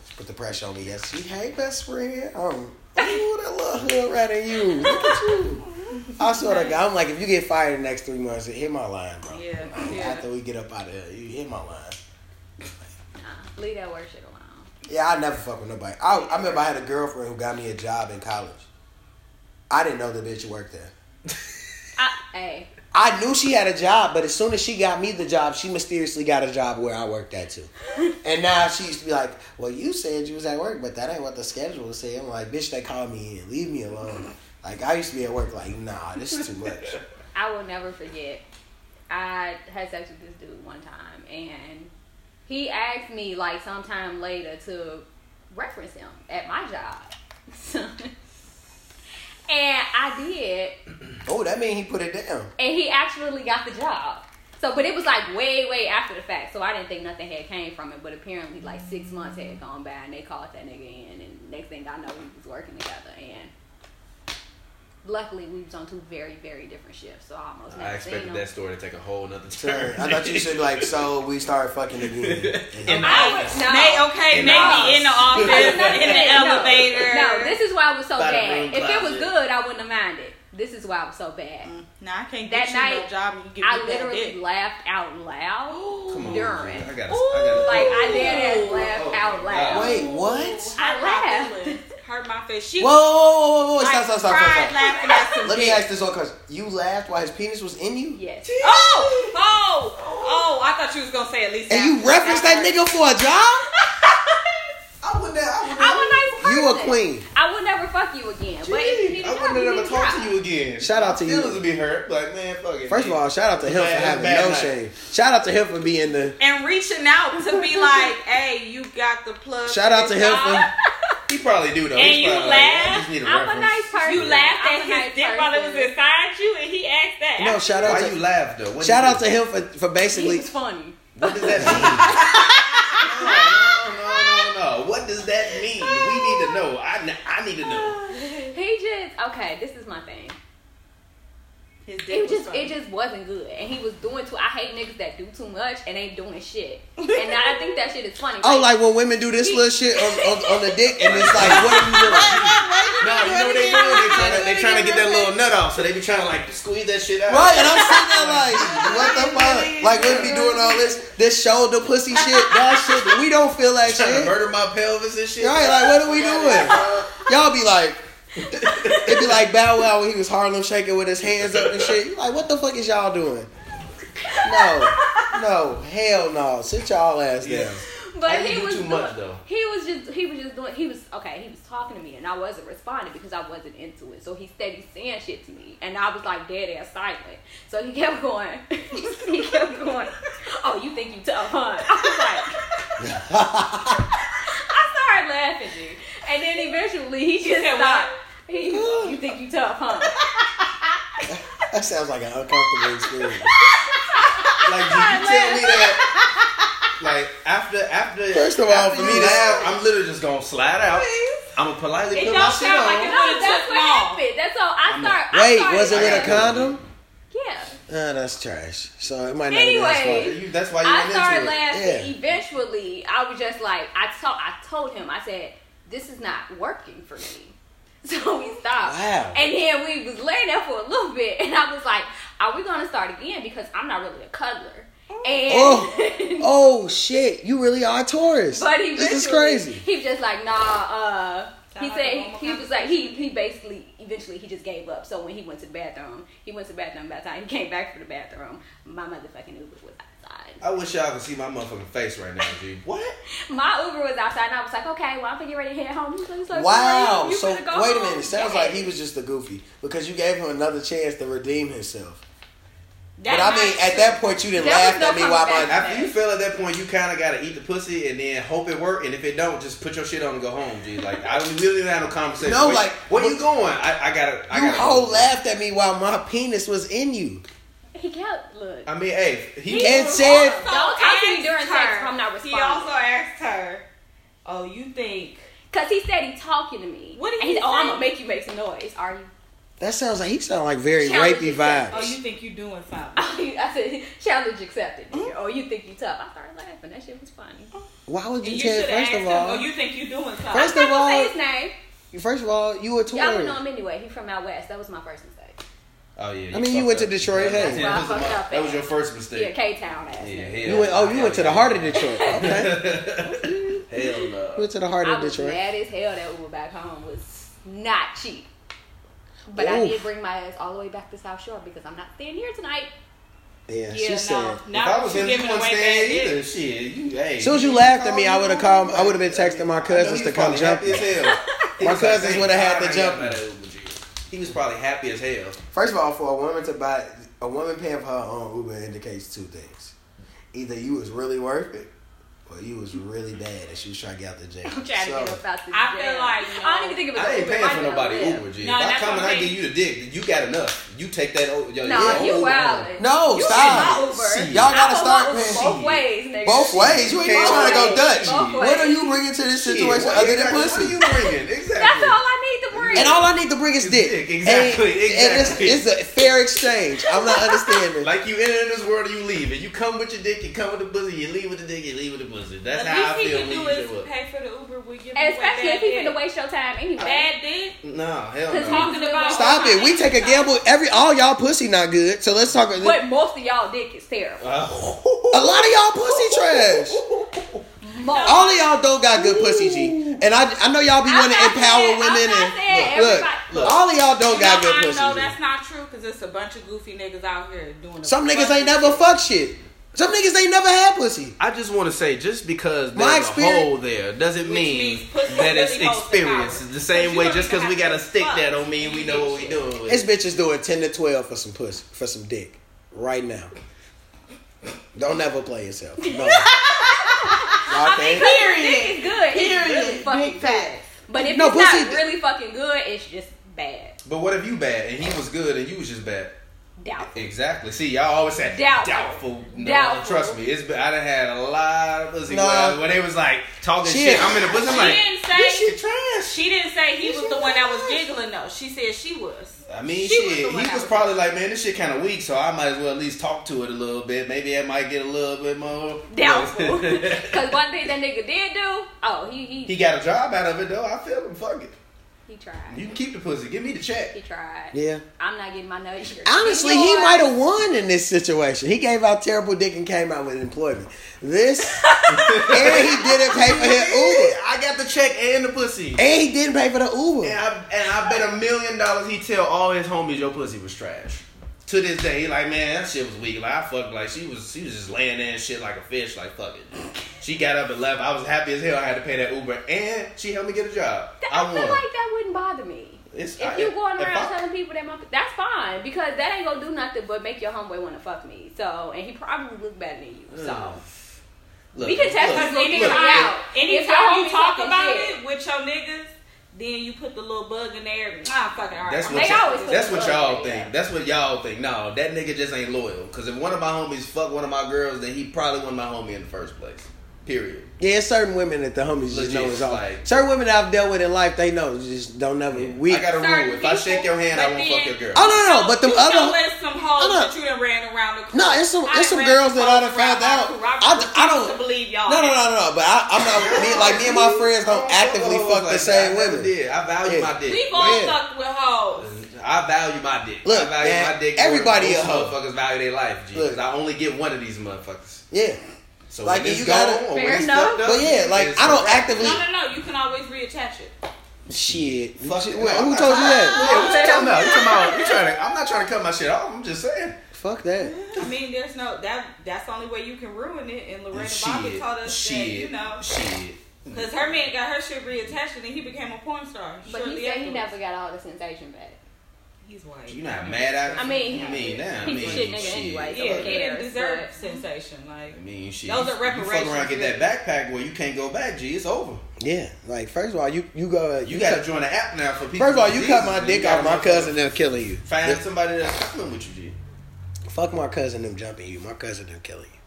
She put the pressure on me. Yes, she, hey, best friend. Um, ooh, that little hood rat in you. Look at you. I swear to God, I'm like, if you get fired in the next three months, hit my line, bro. Yeah, Like, yeah. After we get up out of here, you hit my line. Nah, leave that work shit alone. Yeah, I never fuck with nobody. I, I remember I had a girlfriend who got me a job in college. I didn't know the bitch worked there. I, hey, I knew she had a job, but as soon as she got me the job, she mysteriously got a job where I worked at too. (laughs) and now she used to be like, "Well, you said you was at work, but that ain't what the schedule said." I'm like, "Bitch, they called me in. Leave me alone." Like I used to be at work, like, "Nah, this is too much." (laughs) I will never forget. I had sex with this dude one time, and he asked me like sometime later to reference him at my job. (laughs) and I did, oh, that mean he put it down. and he actually got the job. So, but it was like way, way after the fact. So I didn't think nothing had came from it. But apparently, like six months had gone by, and they called that nigga in, and next thing I know, we was working together. And luckily we was on two very very different shifts, so I almost never I seen expected him. that story to take a whole nother Sure. turn. I thought you should like, so we started fucking again. (laughs) And I I would- no. may, okay, In maybe the in the office, (laughs) in the elevator. No, this is why I was so By bad. If it was good, I wouldn't have minded. This is why I was so bad. Mm. Nah, I can't That get you no night, job and you give I me that literally laughed out loud Come on, during. I gotta, I gotta. Like I did laugh Oh, out loud. Wait, what? I laughed. Feelings. Hurt my face. She Whoa, whoa, whoa, whoa, whoa, stop, stop, stop, stop, stop. laughing at some Let me ask this one question. You laughed while his penis was in you? Yes. Oh, oh, oh! I thought you was gonna say at least. And you referenced that nigga for a job? (laughs) I wouldn't have, I I'm a nice person. You a queen. I would never fuck you again. but if you Gee, need I a job, wouldn't you have need ever a talked job. to you again. Shout out to you. Feelings would be hurt. Like man, fuck it. First of all, shout out to him for having no night. shame. Shout out to him for being the. and reaching out to be like, "Hey, you got the plug." Shout out to him for. (laughs) he probably do though. And He's you probably like, I laugh? just need a I'm a nice person. You laughed I'm at a his nice dick while it was inside you, and he asked that. No, shout out Why to. you laugh though? What Shout out to him for, for basically. was funny. What does that mean? (laughs) no, no, no, no, no. What does that mean? We need to know. I I need to know. (laughs) He just okay. This is my thing. His dick It was just funny. it just wasn't good, and he was doing too. I hate niggas that do too much and ain't doing shit. (laughs) And I think that shit is funny. Oh, like when women do this little shit on, on, on the dick, and it's like, what are you doing? No, you know what they doing? They trying to, they trying to get that little nut off, so they be trying to like squeeze that shit out. Right, and I'm sitting there like, what the fuck? Like, we be doing all this, this shoulder pussy shit, that shit. We don't feel that Trying to shit. murder my pelvis and shit. Right, like, what are we doing? Y'all be like, (laughs) it'd be like Bow Wow when he was Harlem shaking with his hands up and shit. You like, what the fuck is y'all doing? No, no, hell no. Sit y'all ass down. but he was too doing, much, though? He was just he was just doing he was okay. He was talking to me and I wasn't responding because I wasn't into it. So he steady saying shit to me and I was like dead ass silent. So he kept going. (laughs) he kept going. Oh, you think you tough, huh? I was like. (laughs) I started laughing, G. And then eventually he just stopped. He, (laughs) you think you tough, huh? (laughs) That sounds like an uncomfortable experience. (laughs) Like, did you tell me that? Like after after First of all, after for me to- laugh, I'm literally just gonna slide out. I'm gonna politely It put my shit sound like on. it. No, would've that's took what long. happened. That's all. I I'm a- start. I Wait, started- was it with a condom? Yeah. Ah, that's trash. So it might not be Anyway. smart. You- That's why you I went started into it. laughing. Yeah. Eventually, I was just like, I told, I told him, I said, "This is not working for me." (laughs) So we stopped. Wow. And then we was laying there for a little bit, and I was like, "Are we gonna start again?" Because I'm not really a cuddler. And Oh, (laughs) oh shit! You really are a Taurus. but he this is crazy. He was just like, "Nah." Uh, he said a normal he was like he he basically eventually he just gave up. So when he went to the bathroom, he went to the bathroom. By the time he came back for the bathroom, my motherfucking Uber was outside. I wish y'all could see my motherfucking face right now, G. What? My Uber was outside, and I was like, "Okay, well, I'm gonna get ready to head home." He's like, he's like, Wow. You So finna go wait a minute. It sounds Yes. like he was just a goofy because you gave him another chance to redeem himself. That But I mean, night, at that point, you didn't laugh no at me while coming my. After you feel at that point, you kind of gotta eat the pussy and then hope it work. And if it don't, just put your shit on and go home, G. Like I don't really have no conversation. No, Wait, like, where you going? I, I gotta. I You gotta whole laughed at me while my penis was in you. He kept look. I mean, hey, he And said, also Don't talk to me during her- sex, I'm not He also asked her, "Oh, you think?" Cause he said he talking to me. What did and he said, Oh, I'm gonna make you make some noise. Are you? that sounds like he sounded like very Challenge rapey accepted. Oh, you think you doing something? (laughs) I said challenge accepted. nigga. Mm-hmm. Oh, you think you tough? I started laughing. That shit was funny. Why would you you tell? First asked of him. all, Oh, you think you doing something? First of all- say his name. first of all, you a tourist. Y'all would know him anyway. He from out west. That was my first mistake. Oh yeah. I mean, you went fucked to. Detroit, That- hey. yeah, that, was my- that was your first mistake. Yeah, mistake. K Town ass. Yeah, nigga. hell You went. Oh, you (laughs) hell went to the heart of Detroit. Okay, Hell you no. went to the heart I of was Detroit. mad as hell that Uber back home was not cheap. But I did bring my ass all the way back to South Shore because I'm not staying here tonight. Yeah, Yeah, she no. said. Now if I was you him, you giving wouldn't away stand either. Shit, you. Hey. As soon as you he laughed at me, I would have called. I would have been texting my cousins to come jump as hell. My cousins woulda had to jump He was probably happy as hell. First of all, for a woman to buy a woman paying for her own Uber indicates two things: either you was really worth it, or you was really bad and she was trying to get out the jail. (laughs) I'm trying to get up out this I feel jail. like, I don't even think it was I ain't Uber. paying for nobody been. Uber, G. No, if I that's come and I'm give you the dick, you got enough. You take that. o- Yo, Nah, yeah, you Uber wild. No, You stop. Uber. Shit. Y'all gotta I start paying. both ways, nigga. Both ways. You ain't even trying to go. Dutch. What are you bringing to this situation what- other than exactly, pussy? What are you bringing? Exactly. That's all I need to bring. And all I need to bring is Is dick. dick, exactly, And, and it's, exactly. it's a fair exchange. I'm not (laughs) understanding. Like you enter this world and you leave. And you come with your dick, you come with the pussy, you leave with the dick, you leave with the pussy. That's The how I least he can do you is pay for the Uber. We give And him especially if bad he dick. finna waste your time anyway. Bad dick. No, hell no. Talking about Stop it. We take a gamble. Every all y'all pussy not good. So let's talk. But most of y'all dick is terrible. A lot of y'all pussy trash. Most. All of y'all don't got good pussy, G. And I, I know y'all be wanting to empower saying- women and saying look, look, all of y'all don't You got know good I pussy. know G. that's not true because it's a bunch of goofy niggas out here doing. a Some niggas ain't of never shit. fuck shit. Some niggas they never had pussy. I just want to say, just because My there's a experience- hole there doesn't mean that it's really holds the experience. the same way, just because we got a have to stick that there don't mean we know what we get doing with This bitch is doing ten to twelve for some pussy, for some dick, right now. Don't ever play yourself. No. (laughs) okay. Period. Dick is good. It's Period. really fucking Big facts. good. But if No, it's not pussy- really fucking good, it's just bad. But what if you bad and he was good and you was just bad? Doubtful. Exactly. See, y'all always say Doubtful. doubtful. No, Doubtful. trust me, it's been, I done had a lot of pussy No. where, where they was like talking Shit. shit. I'm in the pussy. I'm She like, didn't say- this shit trash. She didn't say he was the one that was giggling though. She said she was. I mean, She shit. the one he that was was- probably like, man, this shit kind of weak, so I might as well at least talk to it a little bit. Maybe I might get a little bit more. Doubtful. (laughs) (laughs) Because one thing that nigga did do, oh, he he he got a job out of it though. I feel him. Fuck it. He tried. You can keep the pussy. Give me the check. He tried. Yeah. I'm not getting my nose. Honestly, he might have won in this situation. He gave out terrible dick and came out with employment. This, (laughs) and he didn't pay for his Uber, I got the check and the pussy. and he didn't pay for the And Uber. I, and I bet a million dollars he tell all his homies your pussy was trash. To this day, he like, man, that shit was weak. Like I fucked like she was she was just laying there and shit like a fish, like fuck it. She got up and left. I was happy as hell I had to pay that Uber and she helped me get a job. I, I feel won. like that wouldn't bother me. It's- if I- you going if around I- telling people that my, that's fine because that ain't gonna do nothing but make your homeboy want to fuck me. So and he probably look better than you. So Look, we can test look, this Because anytime, thing out. If anytime you talk about shit. it with your niggas, then you put the little bug in there. Ah, fucking alright. That's what They gonna- always y'all, that's what y'all think. That's what y'all think. No, that nigga just ain't loyal. Cause if one of my homies fuck one of my girls, then he probably wasn't my homie in the first place. Period. Yeah, it's certain women that the homies just know is all. like- certain women that I've dealt with in life, they know just don't never. We. I got a rule. If I shake your hand, I won't but fuck your girl. oh no, no, no! But the you other. don't let some hoes I know. that you done ran around the crew. No, it's some it's some girls that I some done found around out. my crew. I, I, d- I refuse don't to believe y'all. No, no, no, no, no. But I, I'm not me, like me and my friends don't actively Fuck fuck the same that. I women. Did. I value Yeah. my dick. We've all Yeah. fucked with hoes. I value my dick. Look, I value man, my dick. everybody more a than hoe. most motherfuckers value their life, G. Look. Because I only get one of these motherfuckers. Yeah, So Like, when you gotta- or Fair enough. up, but yeah, like I don't actively. No, no, no. You can always reattach it. Shit, Fuck it. Who- who told you that? Yeah, what oh, you talking about? You talking about? You trying to? I'm not trying to cut my shit off. I'm just saying. Fuck that. I mean, there's no that. That's the only way you can ruin it. And Lorena Bobbitt Shit, taught us shit, that you know, shit. because her man got her shit reattached and he became a porn star. But he shortly said he never got all the sensation back. He's white. You not mad at it? I mean, I mean, damn. I piece mean, of shit nigga shit. anyway, Yeah, he didn't deserve but- sensation. Like I mean, shit. Those you, are You fuck reparations, around, get that backpack where you can't go back, G. It's over. Yeah, like first of all, you you go. Uh, you, You, got to cut, join the app now for people. First of all, you cut my dick off my motherfucker cousin, them killing you. Find Yeah. somebody that's fucking with you, G. Fuck my cousin, them jumping you. My cousin, them killing you.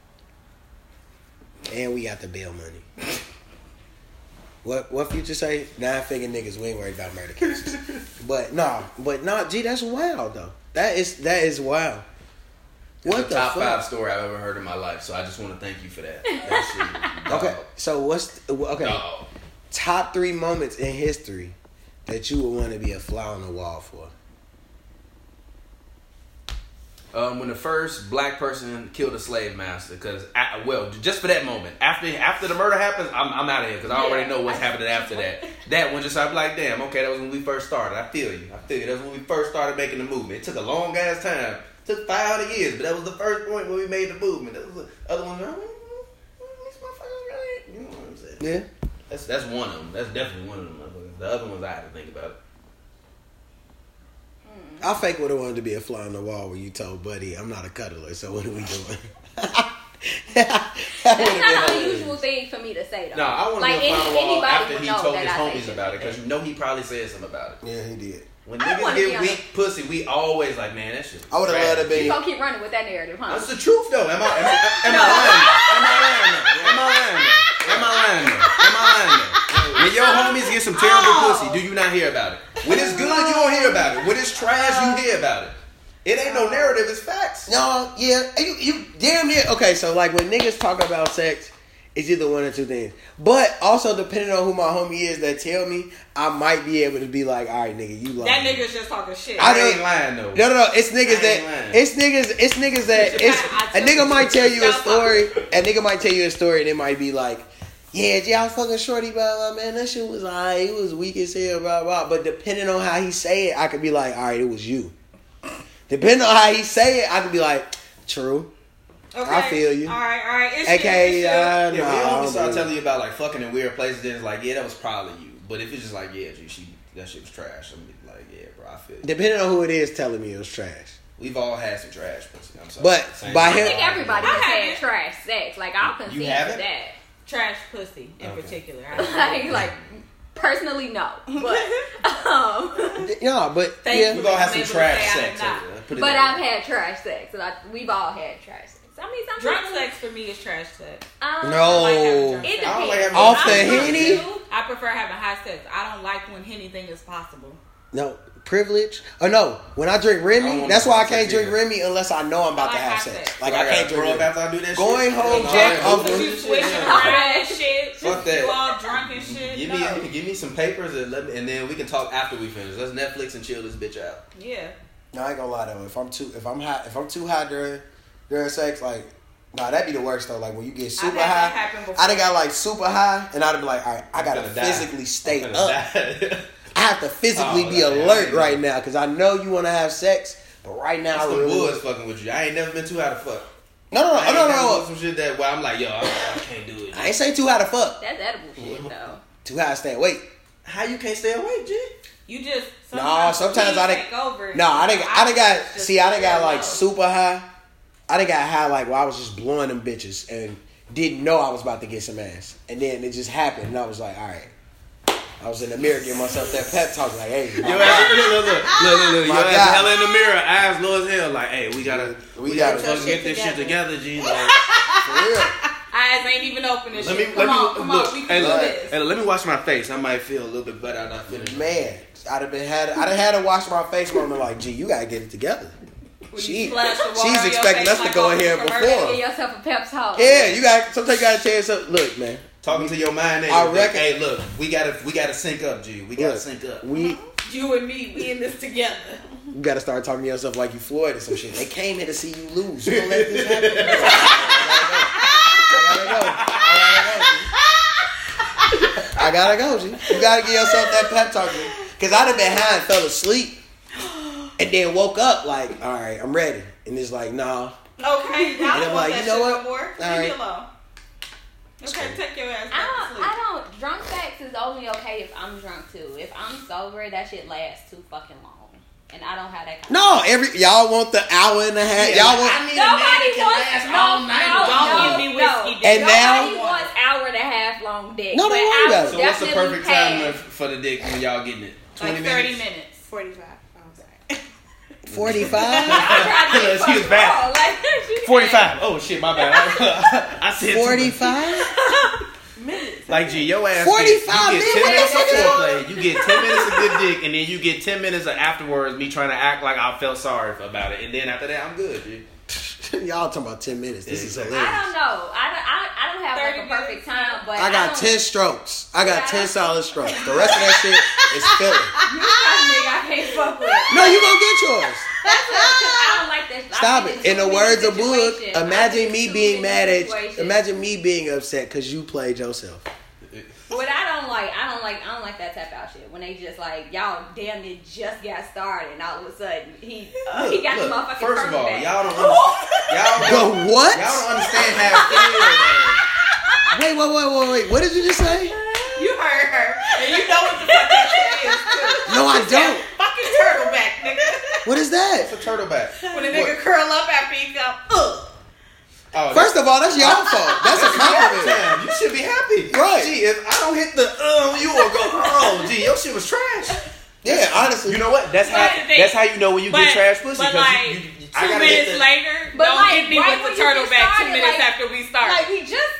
And we got the bail money. (laughs) What what future say? Nine figure niggas. We ain't worried about murder cases. (laughs) but no, but no, gee, that's wild though. That is that is wild. What That's the the top fuck? five story I've ever heard in my life. So I just want to thank you for that. (laughs) That. Okay, so what's okay? Dog. Top three moments in history that you would want to be a fly on the wall for. Um, when the first black person killed a slave master, because well, just for that moment, after after the murder happens, I'm, I'm out of here because I already know what's happening after that. (laughs) That one just I'm like, damn, okay, that was when we first started. I feel you, I feel you. That's when we first started making the movement. It took a long ass time, it took 500 years, but that was the first point when we made the movement. That was the other one. "Mm, These motherfuckers right, you know what I'm saying? Yeah. That's that's one of them. That's definitely one of them. The other ones I had to think about. I fake would have wanted to be a fly on the wall when you told Buddy, I'm not a cuddler, so what are we doing? (laughs) that That's not been an unusual thing for me to say though. No, I want to like be a fly on the wall after he told his I homies about it, because you know he probably said something about it. Yeah, he did. When niggas get on weak pussy, we always like, man, that shit. I would've loved to be- You gonna keep running with that narrative, huh? That's the truth, though. Am I? Am I, am I lying? Am I lying? though? Am I lying? Am I lying? Am I lying? When your homies get some terrible Oh. pussy, do you not hear about it? When it's good, you don't hear about it. When it's trash, you oh. hear about it. It ain't no oh. narrative, it's facts. No, yeah, you, you damn near. Okay, so like when niggas talk about sex, it's either one or two things. But also depending on who my homie is that tell me, I might be able to be like, all right, nigga, you lying. That nigga's just talking shit. I I ain't lying though. No, no, no. It's niggas that lying. it's niggas. It's niggas that it's a nigga might tell you a story. A nigga might tell you a story, and it might be like, yeah, G, I was fucking shorty, blah blah. Man, that shit was alright. It was weak as hell, blah blah. But depending on how he say it, I could be like, all right, it was you. Depending on how he say it, I could be like, true. Okay. I feel you. All right, all right. It's Okay, you, it's uh, Yeah, nah, we I only start telling you about like fucking in weird places. Then it's like, yeah, that was probably you. But if it's just like, yeah, G, she that shit was trash. I'm like, yeah, bro, I feel. You. Depending on who it is telling me it was trash. We've all had some trash pussy. I'm sorry. But Same by thing. him- I think everybody has had trash sex. Like I'll concede to that. Trash pussy in Okay. particular. (laughs) like, like personally, no. But (laughs) um, (laughs) Yeah, but Thank yeah. We've all had some trash sex. have over there. Put it but I've had trash sex, and I, we've all had trash sex. I mean, some drunk people- sex for me is trash sex. Um, No. I like having drunk It sex. I don't like depends. having Off the henny? too. I prefer having high sex. I don't like when anything is possible. No privilege. Oh no, when I drink I Remy, want that's why I can't drink either. Remy unless I know I'm about I to have sex. sex. Like So I can't drink grow up after I do that Going shit. home, No, jack I ain't off doing the- You that shit. swishing Yeah. around and shit. Fuck that. You all drunk and shit. Give no. me, (laughs) give me some papers and let me, and then we can talk after we finish. Let's Netflix and chill this bitch out. Yeah. No, I ain't gonna lie though. If I'm too, if I'm hot, if I'm too hot during during sex, like, nah, that'd be the worst though. Like when you get super I've had high, happen before. I done got like super high, and I'd be like, all right, I gotta I'm finna die. physically stay up. I have to physically Oh, be yeah, alert yeah. right now because I know you want to have sex, but right now, I That's the really boys fucking with you. I ain't never been too high to fuck. no, no, no, I ain't no, never no, done no. Some shit that where I'm like, yo, I, I can't do it. I ain't say too high to fuck. That's edible shit, though. Too high to stay awake. How you can't stay awake, G? You just no. sometimes we I done- take over. No, I didn't. I done got. See, I done got like low. super high. I done got high like where I was just blowing them bitches and didn't know I was about to get some ass, and then it just happened, and I was like, all right. I was in the mirror giving myself that pep talk, like, hey, Yo, God. ass, look, look, look, ah. look, look, look. My ass hella in the mirror, eyes low as hell. Like, hey, we gotta, We we, gotta gotta, get fucking your get this shit shit together, G. Like, (laughs) for real. Eyes ain't even open and let shit. me, come let me, on, come look. on, we hey, can do look, this. hey, let me wash my face. I might feel a little bit better after I finish. Man, I'd have been had. I'd have had to wash my face moment. Like, gee, you gotta get it together. When She, you splash the (laughs) water she's expecting us to go in here before. commercial. Give yourself a pep talk. Yeah, you got. Sometimes you gotta tell yourself, look, man. Talking to your mind, and I reckon- hey, look, we gotta, we gotta sync up, G. We gotta Look, sync up. we You and me, we in this together. you gotta start talking to yourself like you Floyd or some shit. They came here to see you lose. You gonna let this (laughs) happen? I gotta go. I gotta go. I gotta go, G. You gotta give yourself that pep talk, G. Cause I'd have been high and fell asleep, and then woke up like, all right, I'm ready, and it's like, nah. Okay, now (laughs) I And I'm want like, that you know shit what? no more. All Leave me right. alone. Okay, take your ass I back to don't, sleep. I don't. Drunk sex is only okay if I'm drunk too. If I'm sober, that shit lasts too fucking long, and I don't have that. Kind No, every y'all want the hour and a half. y'all want. of Nobody wants no, no, Don't no, give me whiskey, dick. And now- Nobody wants hour and a half long dick. No, but don't worry I about would it. So what's the perfect time for the dick when y'all getting it? Twenty Like 30 minutes. 45. I'm sorry. Forty five. (laughs) Excuse bad. Oh, like, (laughs) Forty-five. Oh shit, my bad. (laughs) I said too much. Forty five. Like G, your ass. 45 Get, you get ten minutes? minutes of foreplay. You get ten minutes of good dick, and then you get ten minutes of afterwards me trying to act like I felt sorry about it, and then after that I'm good. G. y'all talking about ten minutes. This is Exactly. I hilarious. don't know. I don't. I, I don't have like a perfect time, but I got don't, ten strokes. I got Yeah. ten solid strokes. The rest of that shit is filler. (laughs) You the kind nigga I can't fuck with. No, you gonna get yours. That's what, 'cause I don't like that. Stop it. In the words of Boog, imagine me being mad at. situations. Imagine me being upset because you played yourself. What I don't like, I don't like, I don't like that tap out shit. When they just like y'all damn it just got started, and all of a sudden he uh, he got the motherfucking first of all, back. y'all don't (laughs) understand. Y'all The don't, what? y'all don't understand how it feels. Wait, wait, wait, wait, wait. What did you just say? You heard her. And you know what the fuck that shit is, too. No, I don't. Fucking turtleback, nigga. What is that? It's a turtleback. When a nigga curl up after he come, ugh. Oh, First of all, that's your fault. (laughs) That's a compliment. Damn, you should be happy. Right. Gee, if I don't hit the uh, you will go, oh, gee, your shit was trash. Yeah, honestly. You know what? That's how. But That's how you know when you but, get trash pussy. But 'cause like, you, you, two I minutes the, later, But don't like, hit me right with the you get turtleback two minutes like- after we start. Like we just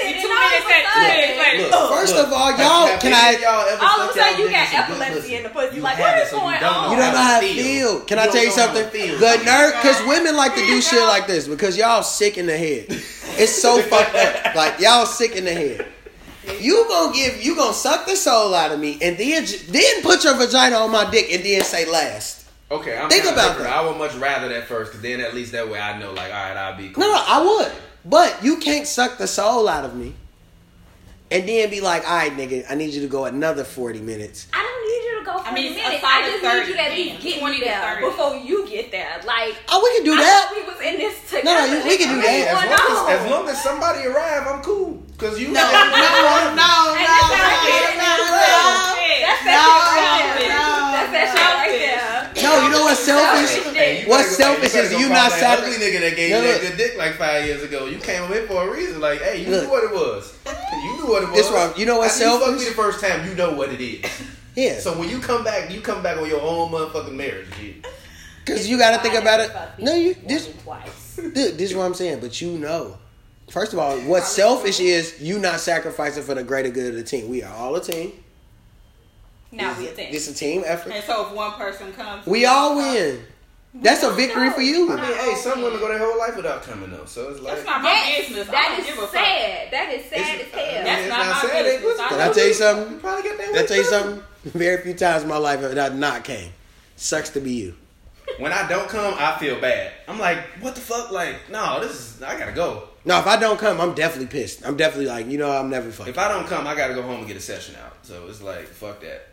started. Two and minutes a at- two minutes sudden, later. Look, First look, of all, y'all- have can I- y'all ever all stuck of a sudden y'all got niggas some good epilepsy in the pussy. You Like, what is so going don't on? You don't know how to feel. feel. Can You I tell you don't know how something? it. The nerd, because women like to do shit like this because y'all sick in the head. It's so (laughs) fucked up. Like y'all sick in the head. You gonna give, you gonna suck the soul out of me, and then then put your vagina on my dick, and then say last. Okay, I'm Think about different. that. I would much rather that first, because then at least that way I know, like, all right, I'll be cool. No, no, I would, but you can't suck the soul out of me, and then be like, all right, nigga, I need you to go another forty minutes. I don't need you to go for I mean, the a minutes. I just need you to at least get 20 me to there 30. before you get there. Like, Oh, we can do I that. thought we was in this together. No, no, we can do What's that. As long as, as long as somebody arrive, I'm cool. Cause you No, know, no, no, no, Hey, no, that's how I get it. no, That's no, that shit right no, there. no, That's that shit right there. No, you know what's selfish? Hey, What's go- selfish is you not find that sacri- ugly nigga that gave you that good dick like five years ago. You came in for a reason. Like, hey, you Look. knew what it was. You knew what it was. This wrong. You know what's After you fuck selfish? me the first time, you know what it is. Yeah, (laughs) So when you come back, you come back on your own motherfucking marriage, G. because you got to think about it. No, you this twice. (laughs) Dude, this is what I'm saying, but you know. First of all, (laughs) what's selfish is you not sacrificing for the greater good of the team. We are all a team. Now we a team. It's a team effort. And so if one person comes, We all uh, win. That's a victory for you. I mean, hey, some women go their whole life without coming though. So it's like, That's not my That's, business. I that don't is give a fuck. sad. That is sad It's- as hell. That's it's not my sad. They business. pussy- Can I tell you something? You probably get that. Can I tell you something? Very few times in my life have I not came. Sucks to be you. When I don't come, I feel bad. I'm like, what the fuck? Like, no, this is. I gotta go. No, if I don't come, I'm definitely pissed. I'm definitely like, you know, I'm never fucking. If I don't come, I gotta go home and get a session out. So it's like, fuck that.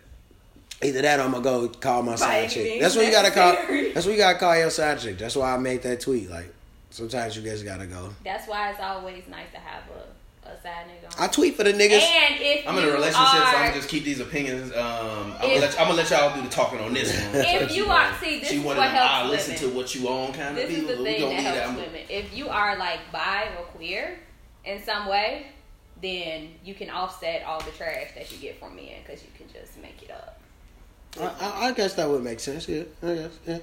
Either that or I'm gonna go call my side chick. means That's what you gotta call. necessary. That's what you gotta call your side chick. That's why I made that tweet. Like, sometimes you guys gotta go. That's why it's always nice to have a, a side nigga on. I tweet for the niggas. and if I'm in a relationship, so I'm gonna just keep these opinions. Um, I'm, If- gonna let, I'm gonna let y'all do the talking on this one. If you know, are- see, this she is what of them, helps I listen women. to what you own kind of people. this is the thing that helps I'm- women. If you are like bi or queer in some way, then you can offset all the trash that you get from men because you can just make it up. I, I, I guess that would make sense. Yeah, I guess. Yeah.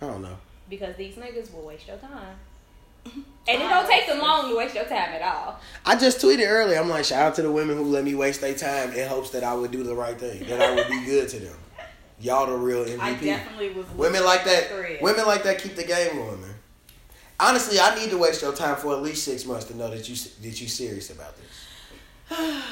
I don't know. Because these niggas will waste your time. And it don't take them long to waste your time at all. I just tweeted earlier. I'm like, shout out to the women who let me waste their time in hopes that I would do the right thing, that I would be good to them. Y'all the real MVP. I definitely was. Women like that. Thread. Women like that keep the game going, man. Honestly, I need to waste your time for at least six months to know that you that you serious about this.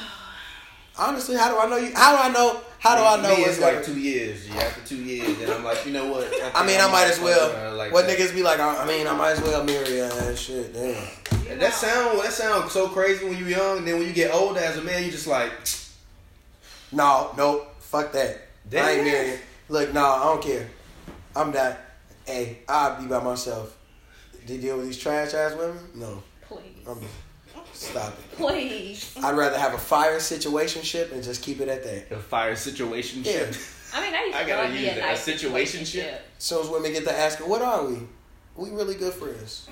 Honestly, how do I know you? How do I know? How do I know? Me, what's it's like gonna- two years. Yeah, after two years, and I'm like, you know what? (laughs) I think mean, I might as well. like what that. niggas be like? I I mean, I might as well marry her and shit. Damn. And that sound that sound so crazy when you're young, and then when you get older as a man, you just like, No, nope. Fuck that. Damn I ain't it. marrying. Look, no, I don't care. I'm not. Hey, I'll be by myself. To deal with these trash ass women? No. Please. I'm, stop it. Please. I'd rather have a fire situation ship and just keep it at that. a fire situation. Ship. Yeah. I mean, I used I gotta use being that. nice A situationship? As soon as women get to asking, what are we? We really good friends.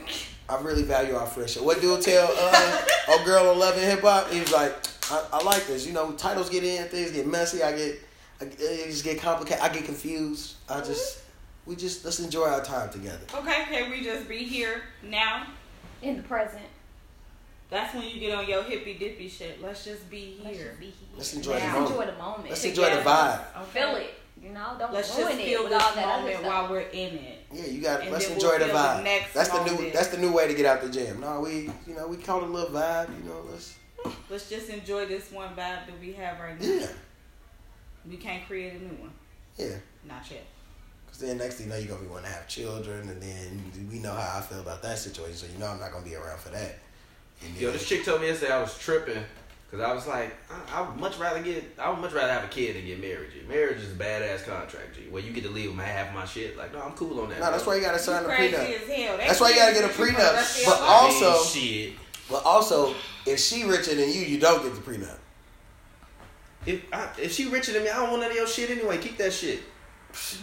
I really value our friendship. What do dude tell uh, (laughs) a girl on Love and Hip Hop? He was like, I, I like this. You know, titles get in, things get messy. I get, I, it just get complicated. I get confused. I just, we just let's enjoy our time together. Okay, can we just be here now? In the present. That's when you get on your hippy dippy shit. Let's just be Let's here. just be here. Let's enjoy Let's the moment. enjoy the moment. Let's Together. enjoy the vibe. Okay. Feel it. You know, don't Let's just ruin it feel with this all that other moment stuff. while we're in it. Yeah, you got. And Let's enjoy we'll the feel the vibe. next that's the new. That's the new way to get out the jam. No, we, you know, we call it a little vibe. You know, let's. Let's just enjoy this one vibe that we have right now. Yeah, We can't create a new one. yeah. Not yet. Because then next thing you know, you're gonna be wanting to have children, and then we know how I feel about that situation. So you know I'm not gonna be around for that. And Yo, this chick told me yesterday I was tripping because I was like, I, I would much rather get, I would much rather have a kid than get married. G. Marriage is a badass contract, G. Where you get to leave with half my shit. Like, no, I'm cool on that. no, that's why you gotta sign the crazy prenup. as That's why you gotta get a kids for the prenup. But your all- life. also- shit. But also, if she richer than you, you don't get the prenup. If I, if she richer than me, I don't want none of your shit anyway. Keep that shit.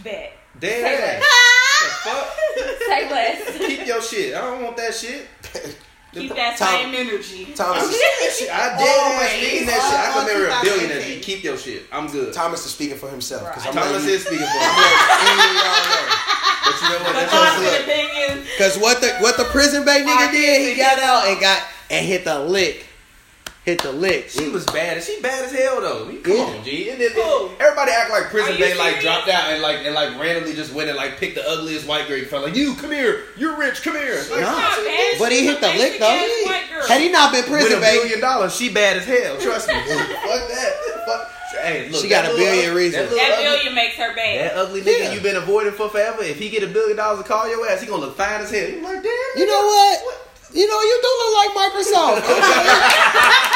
Bet. Damn. Say the fuck? (laughs) Say less. Keep your shit. I don't want that shit. (laughs) Keep that Tom- same energy. Thomas, I did ass Always. mean that shit. I All- can marry a all billionaire. 2018. G. Keep your shit. I'm good. Thomas is speaking for himself. Because I'm Thomas letting you, is speaking for I'm me. letting any of y'all know. But you know what? That's my opinion, Cause what the what the prison bait nigga did, he got out and got and hit the lick. Hit the lick. She was bad. She bad as hell though. You- Come Yeah. on, G. And then, Who? Oh. everybody act like prison they like dropped out and like and like randomly just went and like picked the ugliest white girl. You felt like you come here. You're rich. Come here. Like, Nah. Not bad. But he She's hit the lick though. ass white girl. Had he not been with prison, a baby, billion dollars, she bad as hell. Trust me. (laughs) Fuck that. Fuck. Hey, look, She got a billion ugly- reasons. That, little That ugly- billion makes her bad. that ugly nigga Yeah. you been avoiding for forever. If he get a billion dollars to call your ass, he gonna look fine as hell. You like, damn. you nigga, know what? You know you do look like Microsoft. (laughs)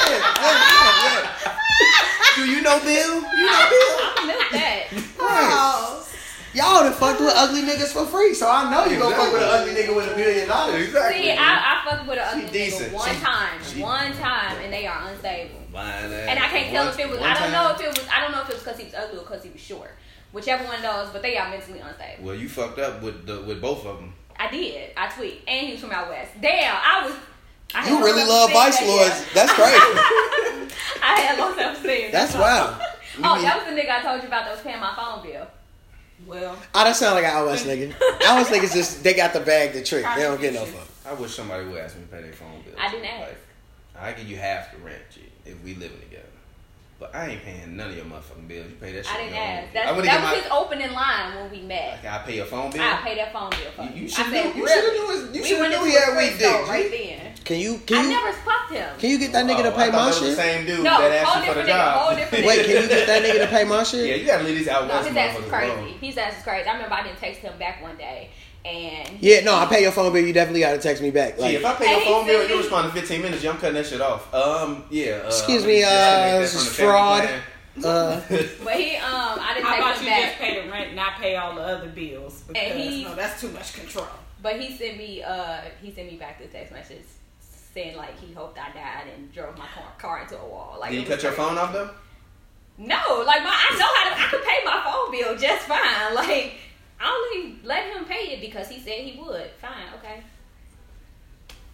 Yeah, yeah, yeah, Do you know Bill? You know Bill? I can that. yeah. Right. Oh. Y'all done fucked with ugly niggas for free, so I know you gonna fuck with an ugly nigga with a billion dollars. Exactly. See, I, I fucked with an ugly She decent. nigga one She- time, she- one time, and they are unstable. And I can't tell One- if it was. I don't time. know if it was. I don't know if it was because he was ugly or because he was short. Whichever one knows, but they are mentally unstable. Well, you fucked up with the with both of them. I did. I tweet, and he was from out west. Damn, I was. I You really love Vice Lords. That's (laughs) crazy. I had low self esteem. That's wild. Oh, that was the nigga I told you about that was paying my phone bill. Well, I Oh, that sound like an West nigga. (laughs) West niggas just they got the bag the trick. They don't get no fuck. I wish somebody would ask me to pay their phone bill. I didn't ask. Like, I give you half the rent, G, if we living together. But I ain't paying none of your motherfucking bills. You pay that shit. I didn't on your own. ask. I That's, would've that was my- his opening line when we met. Like, I pay your phone bill. I pay that phone bill for You- you. you should've said, you should've knew his- you we should've went knew into he had a weak thrift dick, store G. right then. Can you I can you never fucked him. can you get that nigga to Oh, pay I my thought that was shit? the same dude no, that whole asked you for the different nigga. Whole job. different (laughs) Wait, can you get that nigga to pay my shit? yeah, you gotta leave these out No, west his ass is crazy. alone. His ass is crazy. I remember I didn't text him back one day, and Yeah, no, I pay your phone bill. You definitely got to text me back. See, Like, if I pay your phone bill, Cindy. you respond in 15 minutes. Yeah, I'm cutting that shit off. Um, yeah. Uh, Excuse me, uh, this is fraud. plan. uh, but he (laughs) um I didn't how text about him you back. just pay the rent, not pay all the other bills? Because And he- no, that's too much control. But he sent me uh he sent me back the text message saying like he hoped I died and drove my car, car into a wall. Like Did you it was cut your phone off though? No, like my I know how to I could pay my phone bill just fine. (laughs) Like I only let him pay it because he said he would. Fine, okay.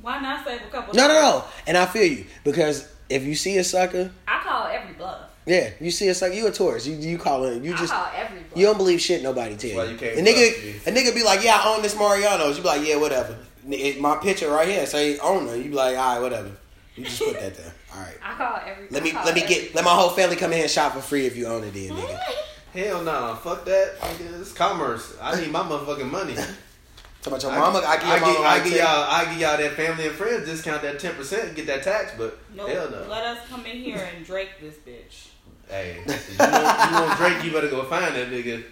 Why not save a couple? no, no, no. And I feel you because if you see a sucker, I call every bluff. yeah, you see a sucker, you a tourist. You you call it. You just I call every you don't believe shit nobody tell you. why you can't a nigga, a nigga be like, yeah, I own this Mariano's. You be like, yeah, whatever. It- my picture right here say owner. You be like, all right, whatever. You just put that there. All right. (laughs) I call every. Let me let me every- get let my whole family come in here and shop for free if you own it, then nigga. (laughs) Hell no, fuck that. Nigga, It's commerce. I need my motherfucking money. (laughs) Talk about your mama. I, give I, give, I give y'all, I give y'all that family and friends discount that ten percent, and get that tax, but Nope. hell no. Let us come in here and Drake this bitch. Hey, you want, you want Drake, you better go find that nigga.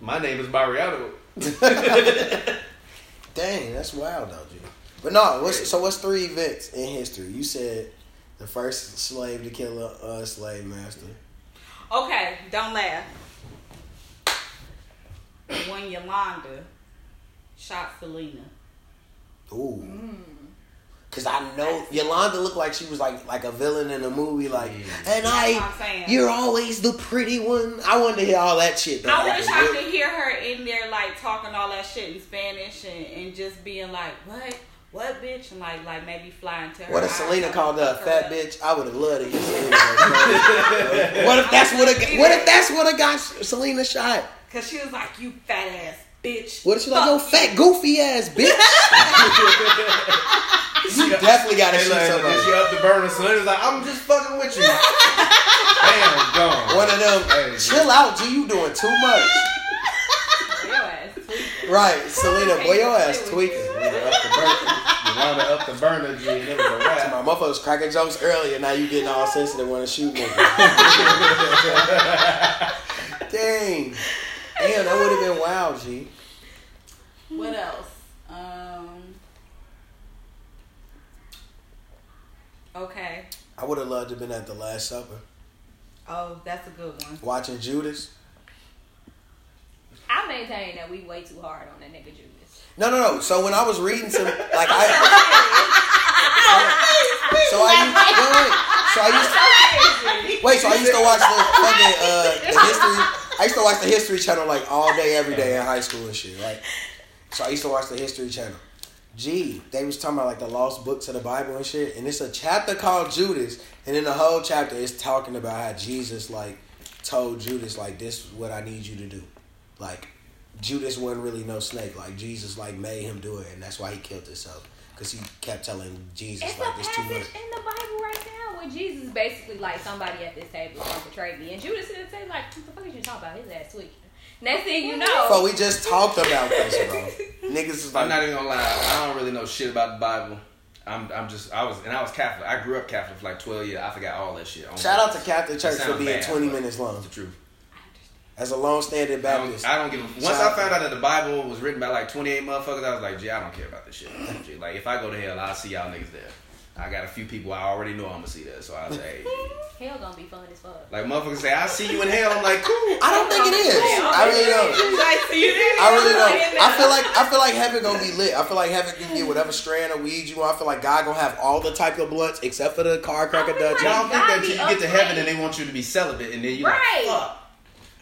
My name is Barriato. (laughs) Dang, that's wild though, G. But no, what's, so what's three events in history? You said the first slave to kill a uh, slave master. Okay, don't laugh. When Yolanda shot Selena. Ooh. Hmm. Cause I know Yolanda looked like she was like like a villain in a movie, like, and That's I, I'm you're always the pretty one. I wanted to hear all that shit. That I wish I happened. could hear her in there like talking all that shit in Spanish and, and just being like, What? What bitch? And like like maybe flying to her. What if Selena up, called her a fat up. bitch? I would have loved to hear Selena. go crazy. what if that's what a what if that's what a got Selena shot? Cause she was like, You fat ass bitch. What if she like yo fat goofy ass (laughs) bitch? (laughs) you definitely gotta Hey, shoot like, somebody. She up the burner, so was like, I'm just fucking with you. (laughs) Damn, gone. One of them. Hey, Chill out, G. You doing too much. Your ass tweaking. Right, Selena. Boy, your ass Play with tweaking. Up the burner. Yolanda up the burner, G, and it was a wrap. My motherfucker was cracking jokes earlier. Now you getting all sensitive, want to shoot me. Dang. Damn, that would have been wild, G. What else? Um Okay. I would have loved to have been at the Last Supper Oh, that's a good one. watching Judas. I maintain that we way too hard on that nigga Judas. No, no, no. So when I was reading some, (laughs) like I, so I used, wait, wait. So I used, wait. So I used to watch the fucking uh, the history. I used to watch the History Channel like all day, every day in high school and shit. Right. So I used to watch the History Channel. Gee, they was talking about like the lost books of the Bible and shit, and it's a chapter called Judas, and in the whole chapter is talking about how Jesus like told Judas like this is what I need you to do, like Judas wasn't really no snake. Like Jesus, like made him do it, and that's why he killed himself because he kept telling Jesus It's like a this too passage much. in the Bible right now where Jesus is basically like somebody at this table gonna betray me, and Judas is say like, "What the fuck is you talking about? His ass tweaking." Next thing you know, But we just talked about this, bro. (laughs) Niggas is I'm not even gonna lie. I don't really know shit about the Bible. I'm, I'm just, I was, and I was Catholic. I grew up Catholic for like 12 years. I forgot all that shit. shout out to Catholic Church for being bad, 20 minutes long. It's the truth. As a long-standing I don't, Baptist, I don't give. A, once I found out that the Bible was written by like 28 motherfuckers, I was like, gee, I don't care about this shit. Gee, like, if I go to hell, I'll see y'all niggas there. I got a few people I already know I'm gonna see there, so I say, (laughs) hell gonna be fun as fuck. like, motherfuckers say, I'll see you in hell. I'm like, cool. I don't think it is. I really don't. Like, so you didn't I really don't. I feel like I feel like heaven gonna be lit. I feel like heaven can get whatever strand of weed you want. I feel like God gonna have all the type of blunts except for the car cracker I feel Dutch. like- Y'all think that God till you get to heaven and they want you to be celibate, and then you Right. like, fuck.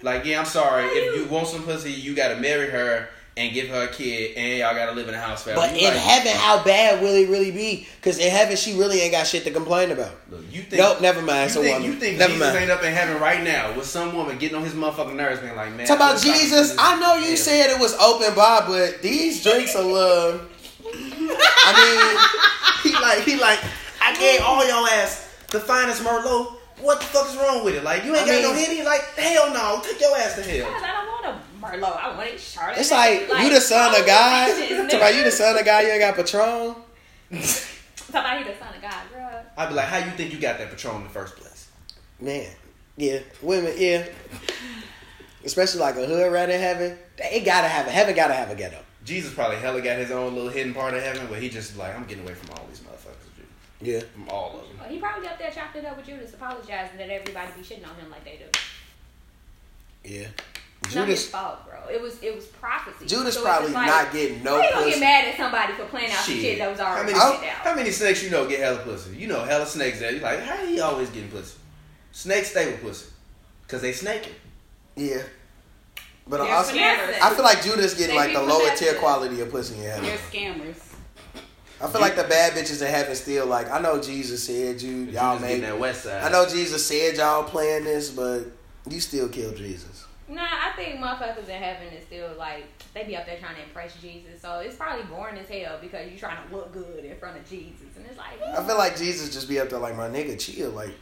Like, yeah, I'm sorry. If you want some pussy, you gotta marry her and give her a kid, and y'all gotta live in a house forever. But You in like, heaven, how bad will it really be? Because in heaven, she really ain't got shit to complain about. Look, you think, Nope, never mind. You It's think, woman. you think Never Jesus mind. ain't up in heaven right now with some woman getting on his motherfucking nerves, being like, man. Talk about Jesus. I know you this- said it was open bar, but these drinks are little. I mean, (laughs) he like he like I gave all y'all ass the finest Merlot. What the fuck is wrong with it? Like you ain't I got no mean- henny. Like hell no, take your ass to Guys, hell. I don't want a Merlot. I want a Charlotte. it's like, you the son of God. Talk Talk about you the son of God. You ain't got Patron. Talk about he the son of God, bro. I'd be like, how you think you got that Patron in the first place? Man, yeah, women, yeah. Especially like a hood rat in heaven. They gotta have a heaven. Gotta have a ghetto. Jesus probably hella got his own little hidden part of heaven where he just like, I'm getting away from all these motherfuckers, dude. Yeah. From all of them. He probably up there chopped it up with Judas, apologizing that everybody be shitting on him like they do. Yeah. It's not his Judas. fault, bro. It was it was prophecy. Judas So probably like, not getting no How you gonna pussy. get mad at somebody for playing out some shit that was how already many, Oh. written how many snakes you know get hella pussy? You know hella snakes there. You like, how he always getting pussy? Snakes stay with pussy. Cause they snaking. Yeah. But They're also. I feel like Judas getting They like the lower tier quality of pussy in heaven. They're scammers. I feel like the bad bitches in heaven still like. I know Jesus said you y'all Judas made. that west side. I know Jesus said y'all playing this, but you still killed Jesus. Nah, I think motherfuckers in heaven is still like they be up there trying to impress Jesus. So it's probably boring as hell because you trying to look good in front of Jesus, and it's like I feel like Jesus just be up there like my nigga, chill. Like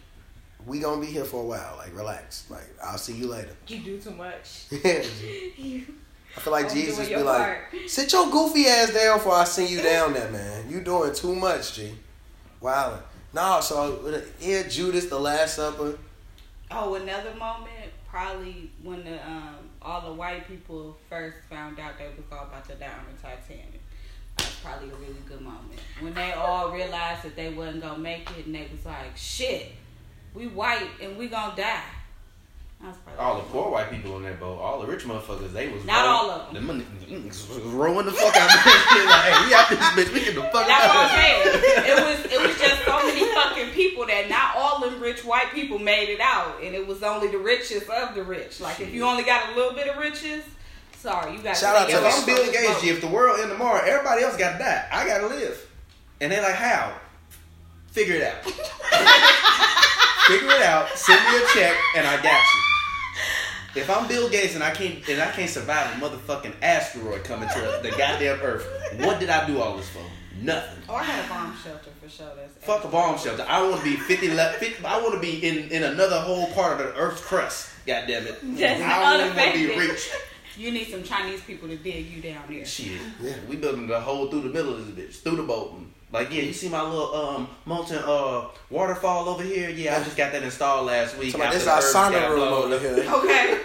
we gonna be here for a while. Like relax. Like I'll see you later. you do too much. (laughs) (laughs) (laughs) I feel like I'm Jesus be your like, part. (laughs) sit your goofy ass down before I send you down there, man. You doing too much, G. Wow. No, so yeah, Judas, the Last Supper. Oh, another moment probably when the um all the white people first found out they was all about to die on the Titanic. That was probably a really good moment when they all realized that they wasn't gonna make it, and they was like, "Shit, we white and we gonna die." That was All the poor white people on that boat, all the rich motherfuckers, they was Not rowing- all of them. The money niggas rowing the fuck out of this shit. Like, hey, we out this bitch. We get the fuck That's out what of I'm here. saying. It was it was just so many fucking people that not all them rich white people made it out, and it was only the richest of the rich. Like if you only got a little bit of riches, sorry, you got. Shout out to If the- I'm Bill Gates, if the world end tomorrow, everybody else got to die. I got to live. And they're like, how? Figure it out. (laughs) Figure it out. Send me a check, and I got you. If I'm Bill Gates and I can't and I can't survive a motherfucking asteroid coming to the goddamn Earth, what did I do all this for? Nothing. Or I had a bomb shelter for sure. That's Fuck a bomb shelter. I want to be 50 left. 50, I want to be in, in another whole part of the Earth's crust. God damn it. Just (laughs) I don't want to be rich. You need some Chinese people to dig you down there. Shit. Yeah. We building the hole through the middle of this bitch, through the boat. Like, yeah, you see my little um molten uh waterfall over here? Yeah, I just got that installed last week. So like, after this the our sauna room over here. Okay,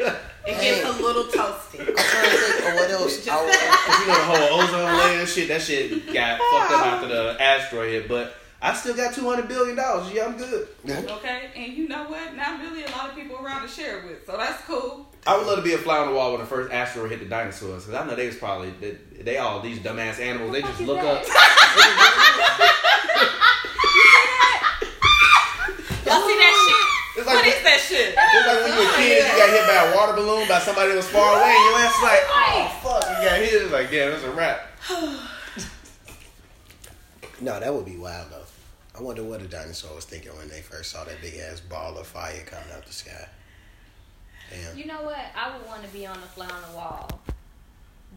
it (laughs) gets a little toasty. I'm trying to think of what else. I, Cause you know the whole ozone layer and shit, that shit got fucked up after the asteroid hit. But I still got two hundred billion dollars. Yeah, I'm good. Okay, and you know what? Not really a lot of people around to share it with, so that's cool. I would love to be a fly on the wall when the first asteroid hit the dinosaurs, because I know they was probably they, they all these dumbass animals. They just look up. (laughs) is Y'all see that shit? It's like is that shit? it's like when you were a kid, you got hit by a water balloon by somebody that was far away, and your ass is like, oh fuck, you got hit. It's like, yeah, that's a wrap. (sighs) no, that would be wild though. I wonder what the dinosaur was thinking when they first saw that big ass ball of fire coming out the sky. Damn. You know what? I would want to be on the fly on the wall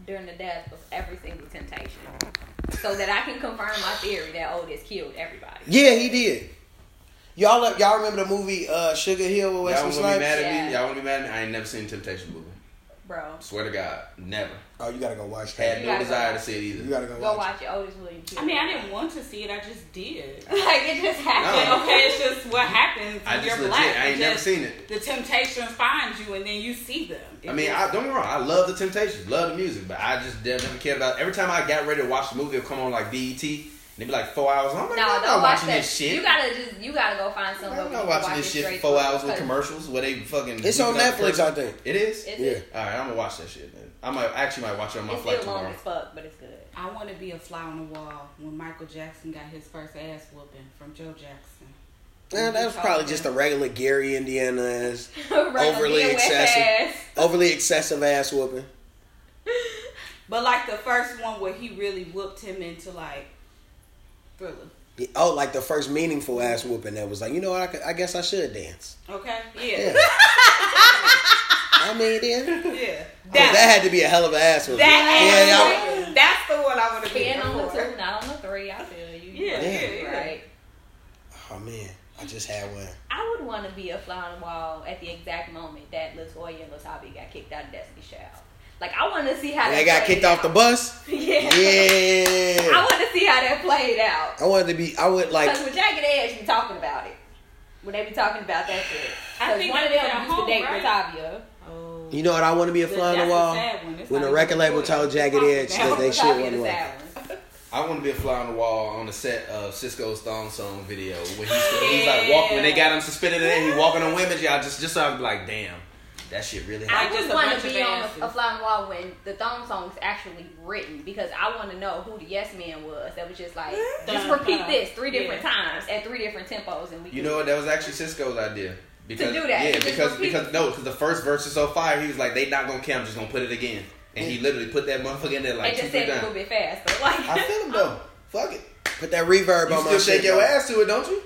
during the death of every single temptation, so that I can confirm my theory that Otis killed everybody. Yeah, he did. Y'all, y'all remember the movie uh, Sugar Hill with Y'all Wesley want to be mad at Yeah. me? Y'all want to be mad at me? I ain't never seen Temptation movie. Bro, Swear to God, never. Oh, you gotta go watch Had that. You no desire to see it either. You gotta go, go watch. watch it. Otis oh, Williams. I mean, I didn't want to see it. I just did. (laughs) like it just But happened. okay, it's just what happens I just you're legit, black. I ain't It never seen it. The temptations find you, and then you see them. It I mean, I, don't get me wrong. I love the Temptations, love the music, but I just never cared about. Every time I got ready to watch the movie, it would come on like BET, and it'd be like four hours. I'm like, No, I'm don't not watch watching that. this shit. You gotta just you gotta go find somewhere. I'm not watching watch this shit for four hours with commercials where they fucking. It's on Netflix, first- I think. It is. It's, Yeah. All right, I'm gonna watch that shit. Then I might actually might watch it on my it's flight still long tomorrow. as fuck, but it's good. I want to be a fly on the wall when Michael Jackson got his first ass whooping from Joe Jackson. Man, that was probably just a regular Gary Indiana ass, (laughs) Overly excessive. ass. (laughs) overly excessive ass whooping. (laughs) But like the first one where he really whooped him into like thriller. Yeah, Oh, like the first meaningful ass whooping that was like, you know what? I, could, I guess I should dance. Okay. Yeah. Yeah. (laughs) I mean, then Yeah. Oh, that, had to be a hell of an ass whooping. That yeah, ass y'all- That's the one I want to be Being on the two, not on the three. I feel you. Yeah, yeah, yeah. Right. Oh man, I just had one. I would want to be a fly on the wall at the exact moment that Latoya and Latavia got kicked out of Destiny's Child. Like I want to see how They that got played kicked off the bus. (laughs) yeah. Yeah. I want to see how that played out. I wanted to be. I would like. Because when Jagged Edge be talking about it, when they be talking about that shit, I because think one of them was at used to date right? Latavia. Oh. You know what? I want to be a fly on the wall. sad one. When the record label good. told Jagged Talk Edge that they it. shit Latavia wasn't the working. sad one. I want to be a fly on the wall on the set of Sisqo's Thong Song video when he's, he's like walking when they got him suspended and then he walking on women. Y'all just just so I can be like, damn, that shit really I Like, happened. just just want to of be on a, a fly on the wall when the thong song is actually written because I want to know who the yes man was. That was just like mm-hmm. just repeat this three different Yeah. times at three different tempos, and we You know what? That was actually Sisqo's idea. Because, do that. Yeah, because because no, because the first verse is so fire. He was like, they not gonna care. I'm just gonna put it again. And he mm. literally put that motherfucker in there like and just three said it a little bit faster. Like I feel him though. (laughs) Fuck it. Put that reverb You on my still shake your ass to it, don't you?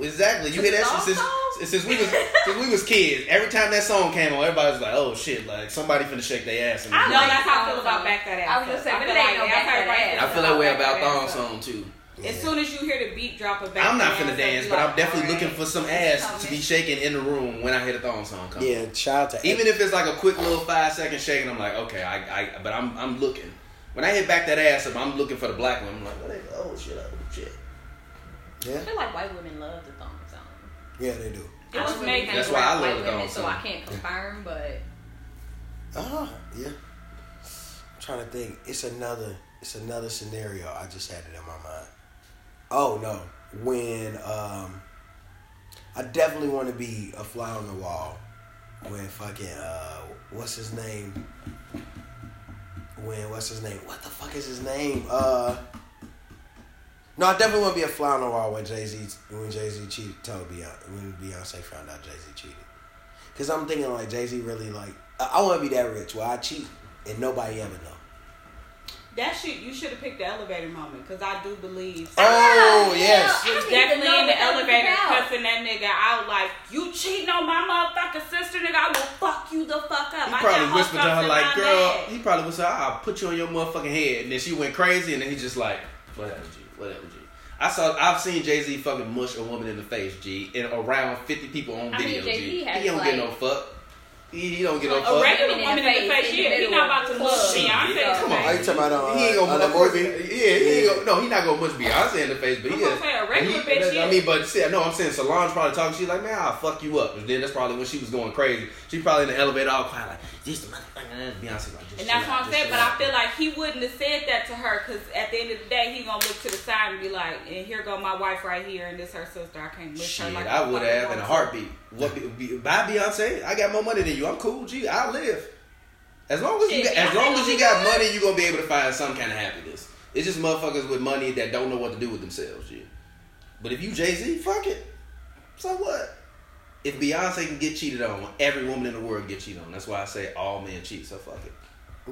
Exactly. You hear that shit since, Thong since we was since we was kids. Every time that song came on, everybody was like, "Oh shit!" Like somebody finna shake their ass. in I this No, like that's how I feel about back that ass. I was just saying, I but feel like no that's back that everybody ass. I feel that way about that thong song too. As soon as you hear the beat drop of back I'm not that finna dance, you but I'm definitely alright. looking for some ass to be shaking in the room when I hear the thong song come. Yeah, shout out to Even if it's like a quick little five second shaking, I'm like, okay, I, I but I'm I'm looking. When I hit back that ass up, I'm looking for the black one. I'm like, oh, oh shit, oh shit. Yeah. I feel like white women love the thong song. yeah, they do. It I was don't really made- hang That's why I around love white the women, thong so. I can't confirm, but Ah, yeah. I'm trying to think. It's another. It's another scenario. I just had it in my mind. Oh no, when um, I definitely want to be a fly on the wall. When fucking uh, what's his name? When what's his name? What the fuck is his name? Uh. No, I definitely want to be a fly on the wall when Jay Z when Jay Z cheated told Beyonce when Beyonce found out Jay Z cheated. Cause I'm thinking like Jay Z really like I, I want to be that rich where I cheat and nobody ever know. That shit, you should have picked the elevator moment because I do believe. Oh Yeah, yes, I was definitely in the what that was elevator cussing that nigga out like, you cheating on my motherfucking sister, nigga. I will fuck you the fuck up. He I probably got whispered to her like, "Girl," bag. he probably whispered, "I'll put you on your motherfucking head," and then she went crazy, and then he just like, "Whatever, G, whatever, G." I saw, I've seen Jay Z fucking mush a woman in the face, G, and around fifty people on I mean, video, Jay-Z G. He don't get no fuck. He, he don't get no A A regular woman in the face, face, in the yeah, he not about to the look. Beyonce. Yeah. Come on. Are you talking about on, he ain't uh, gonna on that fuck- Yeah, he ain't gonna, no, he not gonna much Beyonce in the face, but I'm he gonna is. say a regular he- bitch, I yeah. mean, but see, no, I'm saying Solange probably talking. She's like, man, I'll fuck you up. And then that's probably when she was going crazy. She probably in the elevator all quiet, like, this motherfucker. And Beyonce like, And that's what I'm saying. But I feel like he wouldn't have said that to her because at the end of the day, he gonna look to the side and be like, "And here go my wife right here, and this her sister. I can't her Shit, like I would have in a heartbeat. What? Be, be, bye, Beyonce. I got more money than you. I'm cool. Gee, I'll live. As long as you, got, as long as you got money, you gonna be able to find some kind of happiness. It's just motherfuckers with money that don't know what to do with themselves. G. But if you Jay Z, fuck it. So what? If Beyonce can get cheated on, every woman in the world get cheated on. That's why I say all men cheat. So fuck it.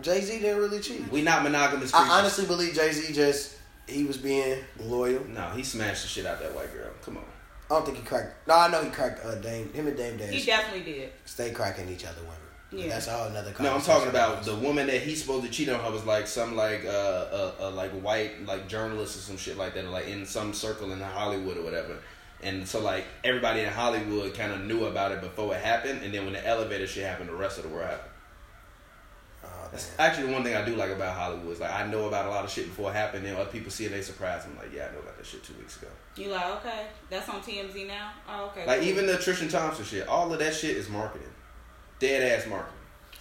Jay Z didn't really cheat. We not monogamous creatures. I honestly believe Jay Z just he was being loyal. no, he smashed the shit out that white girl. Come on. I don't think he cracked. No, I know he cracked uh, Dame. Him and Dame Dash. He definitely did. stay cracking each other women. Yeah. That's all another. No, I'm talking about the woman that he's supposed to cheat on her was like some like uh, uh, uh like white like journalist or some shit like that, like in some circle in Hollywood or whatever. And so like everybody in Hollywood kind of knew about it before it happened, and then when the elevator shit happened, the rest of the world happened. Oh, That's actually the one thing I do like about Hollywood. Is like I know about a lot of shit before it happened, and other people see it, they surprised. I'm like, yeah, I know about that shit two weeks ago. You like okay? That's on TMZ now. Oh, okay. Like cool. even the Tristan Thompson shit, all of that shit is marketing, dead ass marketing.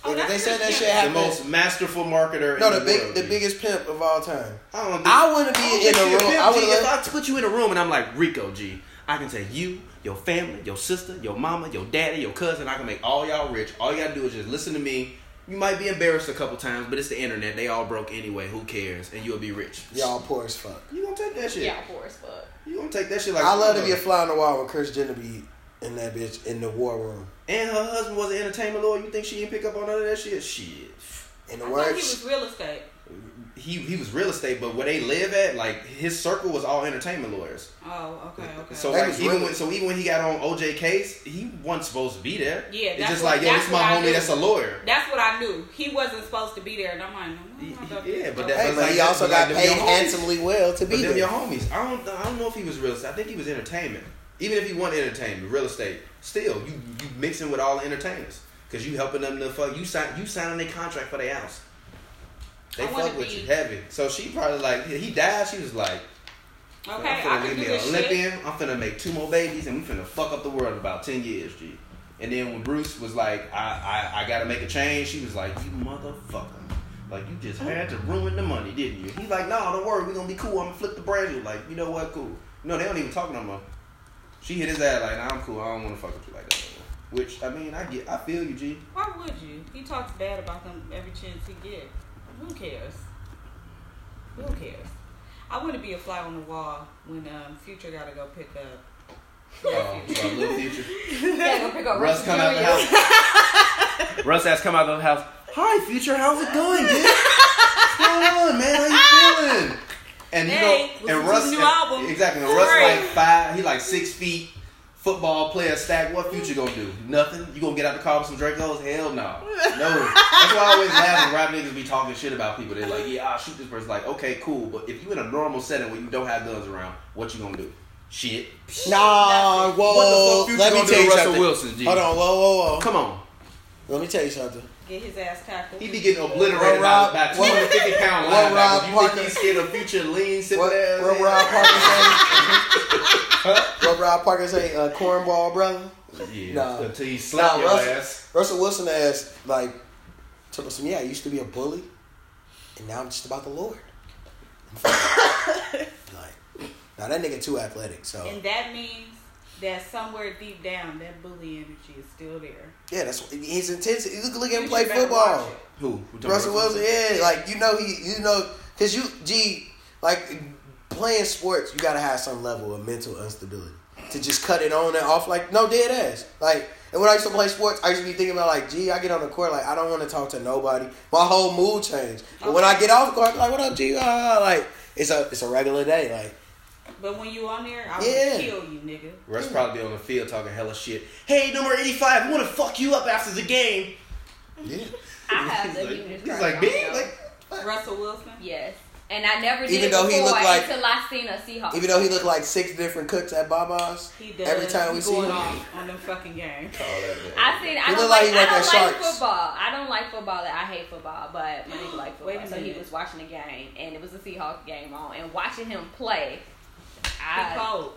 Oh, Yeah, they said that shit happened. The most masterful marketer. No, in the the big, world, the G. biggest pimp of all time. I don't. Think, I wouldn't be I don't in think the she a room. pimp, I G. would If have. I put you in a room and I'm like Rico G, I can take you, your family, your sister, your mama, your daddy, your cousin. I can make all y'all rich. All you gotta do is just listen to me. You might be embarrassed a couple times, but it's the internet. They all broke anyway. Who cares? And you'll be rich. Y'all poor as fuck. You gonna take that shit? Yeah, poor as fuck. You gonna take that shit like? I love to be a fly on the wall with Kris Jenner be in that bitch in the war room. And her husband was an entertainment lawyer. You think she didn't pick up on none of that shit? Shit. In the I thought he words, was real estate. He he was real estate, but where they live at, like his circle was all entertainment lawyers. Oh, okay, okay. So That like even really- when so even when he got on OJ case, he wasn't supposed to be there. Yeah, it's that's just what- like yo, that's this my homie knew. that's a lawyer. That's what I knew. He wasn't supposed to be there, and I'm like, no, He- no, no, yeah, but okay. that- hey, but but like he also but got like paid homies. handsomely well to be But them your homies. I don't I don't know if he was real estate. I think he was entertainment. Even if he wasn't entertainment, real estate, still you you mixing with all the entertainers because you helping them to fuck. You sign you signing a contract for their house. They I fuck with be- you heavy. So she probably like he died. She was like. Okay, I'm I finna can leave do me shit. I'm finna make two more babies, and we finna fuck up the world in about ten years, G. And then when Bruce was like, I, I, I gotta make a change, she was like, you motherfucker. Like, you just had to ruin the money, didn't you? He's like, no, don't worry, we gonna be cool. I'm gonna flip the brand new. Like, you know what, cool. No, they don't even talk no more. She hit his ass like, nah, I'm cool. I don't wanna fuck with you like that. Which, I mean, I get, I feel you, G. Why would you? He talks bad about them every chance he gets. Who cares? Who cares? I want to be a fly on the wall when um, Future got to go pick up. Oh, so little future. (laughs) Yeah, go pick up Russ Russ come out the house. Russ has come out of the house. Hi, future. How's it going, dude? What's going on, man? How you feeling? And you Hey, know, and Russ new and- album. exactly. And Russ like five. He like six feet. Football player stack. What future gonna do? Nothing. You gonna get out the car with some Dracos? Hell no. No. (laughs) That's why I always laugh when rap niggas be talking shit about people. They're like, yeah, I'll shoot this person. Like, okay, cool. But if you in a normal setting where you don't have guns around, what you gonna do? Shit. Nah, whoa. What the fuck Future Let me gonna tell do you Russell something. Wilson, G? Hold on, whoa, whoa, whoa. Come on. Let me tell you something. Get his ass tackled. He be getting obliterated Well, Rob- by, by well- 250 pound well, Rob. You Parker- think he's scared of future lean, sit What, there? what Rob Parker say? (laughs) what Rob Parker say? Uh, cornball, brother. Yeah, Nah. until he slap Nah, your Russell- ass. Russell Wilson asked, like, took us some, yeah, I used to be a bully, and now I'm just about the Lord. (laughs) like, now that nigga too athletic, so. And that means that somewhere deep down, that bully energy is still there. Yeah, that's what, he's intense. You look, look at him play football. Who? Who Russell about Wilson, yeah, like you know he, you know, cause you, G, like playing sports, you gotta have some level of mental instability to just cut it on and off, like no dead ass, like. And when I used to play sports, I used to be thinking about like, gee, I get on the court, like I don't want to talk to nobody. My whole mood changed. But when I get off the court, I'm like, what up, G? Ah, like it's a, it's a regular day, like. But when you on there, I Yeah. would kill you, nigga. Russ probably be on the field talking hella shit. Hey, number 85, we want to fuck you up after the game. Yeah. I have He's the like, he's crush like me? him. Like, Russell Wilson. yes, and I never did Even it though he before looked like- until I seen a Seahawks. Even though he looked like six different cooks at Baba's, He does. every time we He see him, on them fucking games. call that. I seen. I He don't like. like he I work don't like football. I don't like football. I hate football, but my nigga like (gasps) Wait a football. So he was watching the game, and it was a Seahawks game on, and watching him play. He I cold.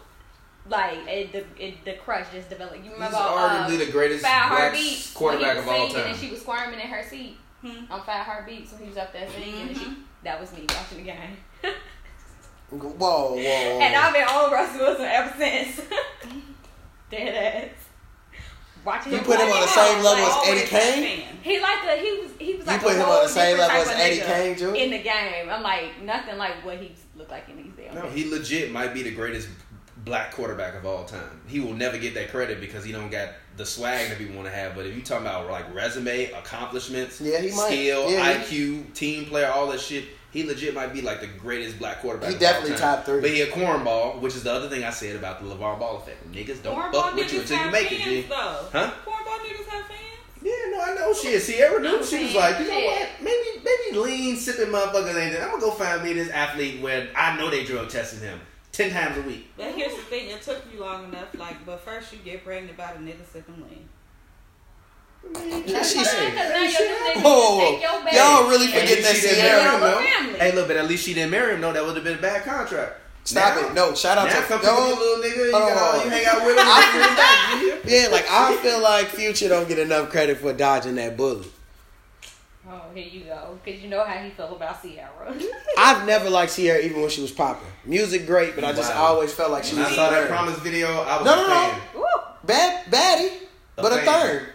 like it, the it, the crush just developed. You remember He's arguably uh, the greatest Fat black Heartbeats quarterback of he was all singing time. and she was squirming in her seat Hmm. on Fat Heartbeats when he was up there singing, and she Mhm. that was me watching the game. whoa, whoa, whoa. And I've been on Russell Wilson ever since. (laughs) Dead ass. Watching You him put him on the same level as Eddie Kane? fan. He like a he was he was You like put him on the same level type as Eddie nigga Kane, Drew? in the game. I'm like nothing like what he looked like in these damn. No, he legit might be the greatest black quarterback of all time. He will never get that credit because he don't got the swag that people want to have. But if you talking about like resume, accomplishments, Yeah, he might. skill, Yeah, IQ, team player, all that shit, he legit might be like the greatest black quarterback. He of definitely all time. top three. But he a cornball, which is the other thing I said about the LaVar Ball effect. Niggas don't Cornball fuck with you until you have make it, fans, G. though. Huh? Cornball niggas have fans. Yeah, no, I know Oh shit, Ciara knew. I'm She was like, you know what? Maybe maybe lean sipping motherfuckers ain't. I'm gonna go find me this athlete where I know they drug testing him ten times a week. But here's the thing, it took you long enough, like, but first you get pregnant by the nigga sipping lean. Yeah, she Because said. now your new nigga Whoa, take your baby. y'all really forget least that she didn't Ciara. him, though. Hey, look, but at least she didn't marry him. No, that would have been a bad contract. Stop Now- it. No, shout out Now to come no, pick up your little nigga. You, on, got, hold you hang out with (laughs) him. I (laughs) Yeah, like I feel like Future don't get enough credit for dodging that bullet. Oh, here you go. Because you know how he felt about Ciara. (laughs) I've never liked Ciara even when she was popping. Music great, but I just Wow. always felt like she When was I a saw that third. promise video, I was No, a no, no. fan. Woo. Bad baddie, A but a third.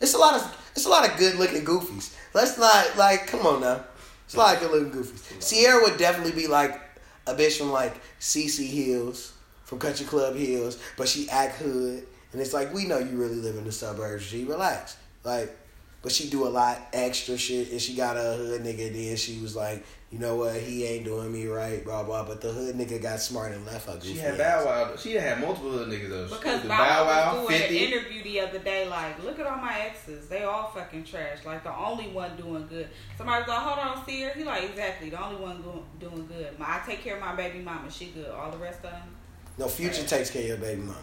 It's a lot of it's a lot of good looking goofies. Let's not like come on now. It's a lot of good looking goofies. Ciara would definitely be like a bitch from like CC Hills, from Country Club Hills, but she act hood, and it's like we know you really live in the suburbs. She relax, like, but she do a lot extra shit, and she got a hood nigga. Then she was like, you know what, he ain't doing me right, blah blah. But the hood nigga got smart and left her goofy. She had ass. Bow Wow. She had multiple little niggas though. She Because was Bow Wow was doing 50. an interview the other day, like, look at all my exes. They all fucking trash. Like, the only one doing good. Somebody's like, hold on, see her? He like, exactly. The only one go- doing good. I take care of my baby mama. She good. All the rest of them. No, Future takes care of your baby mama.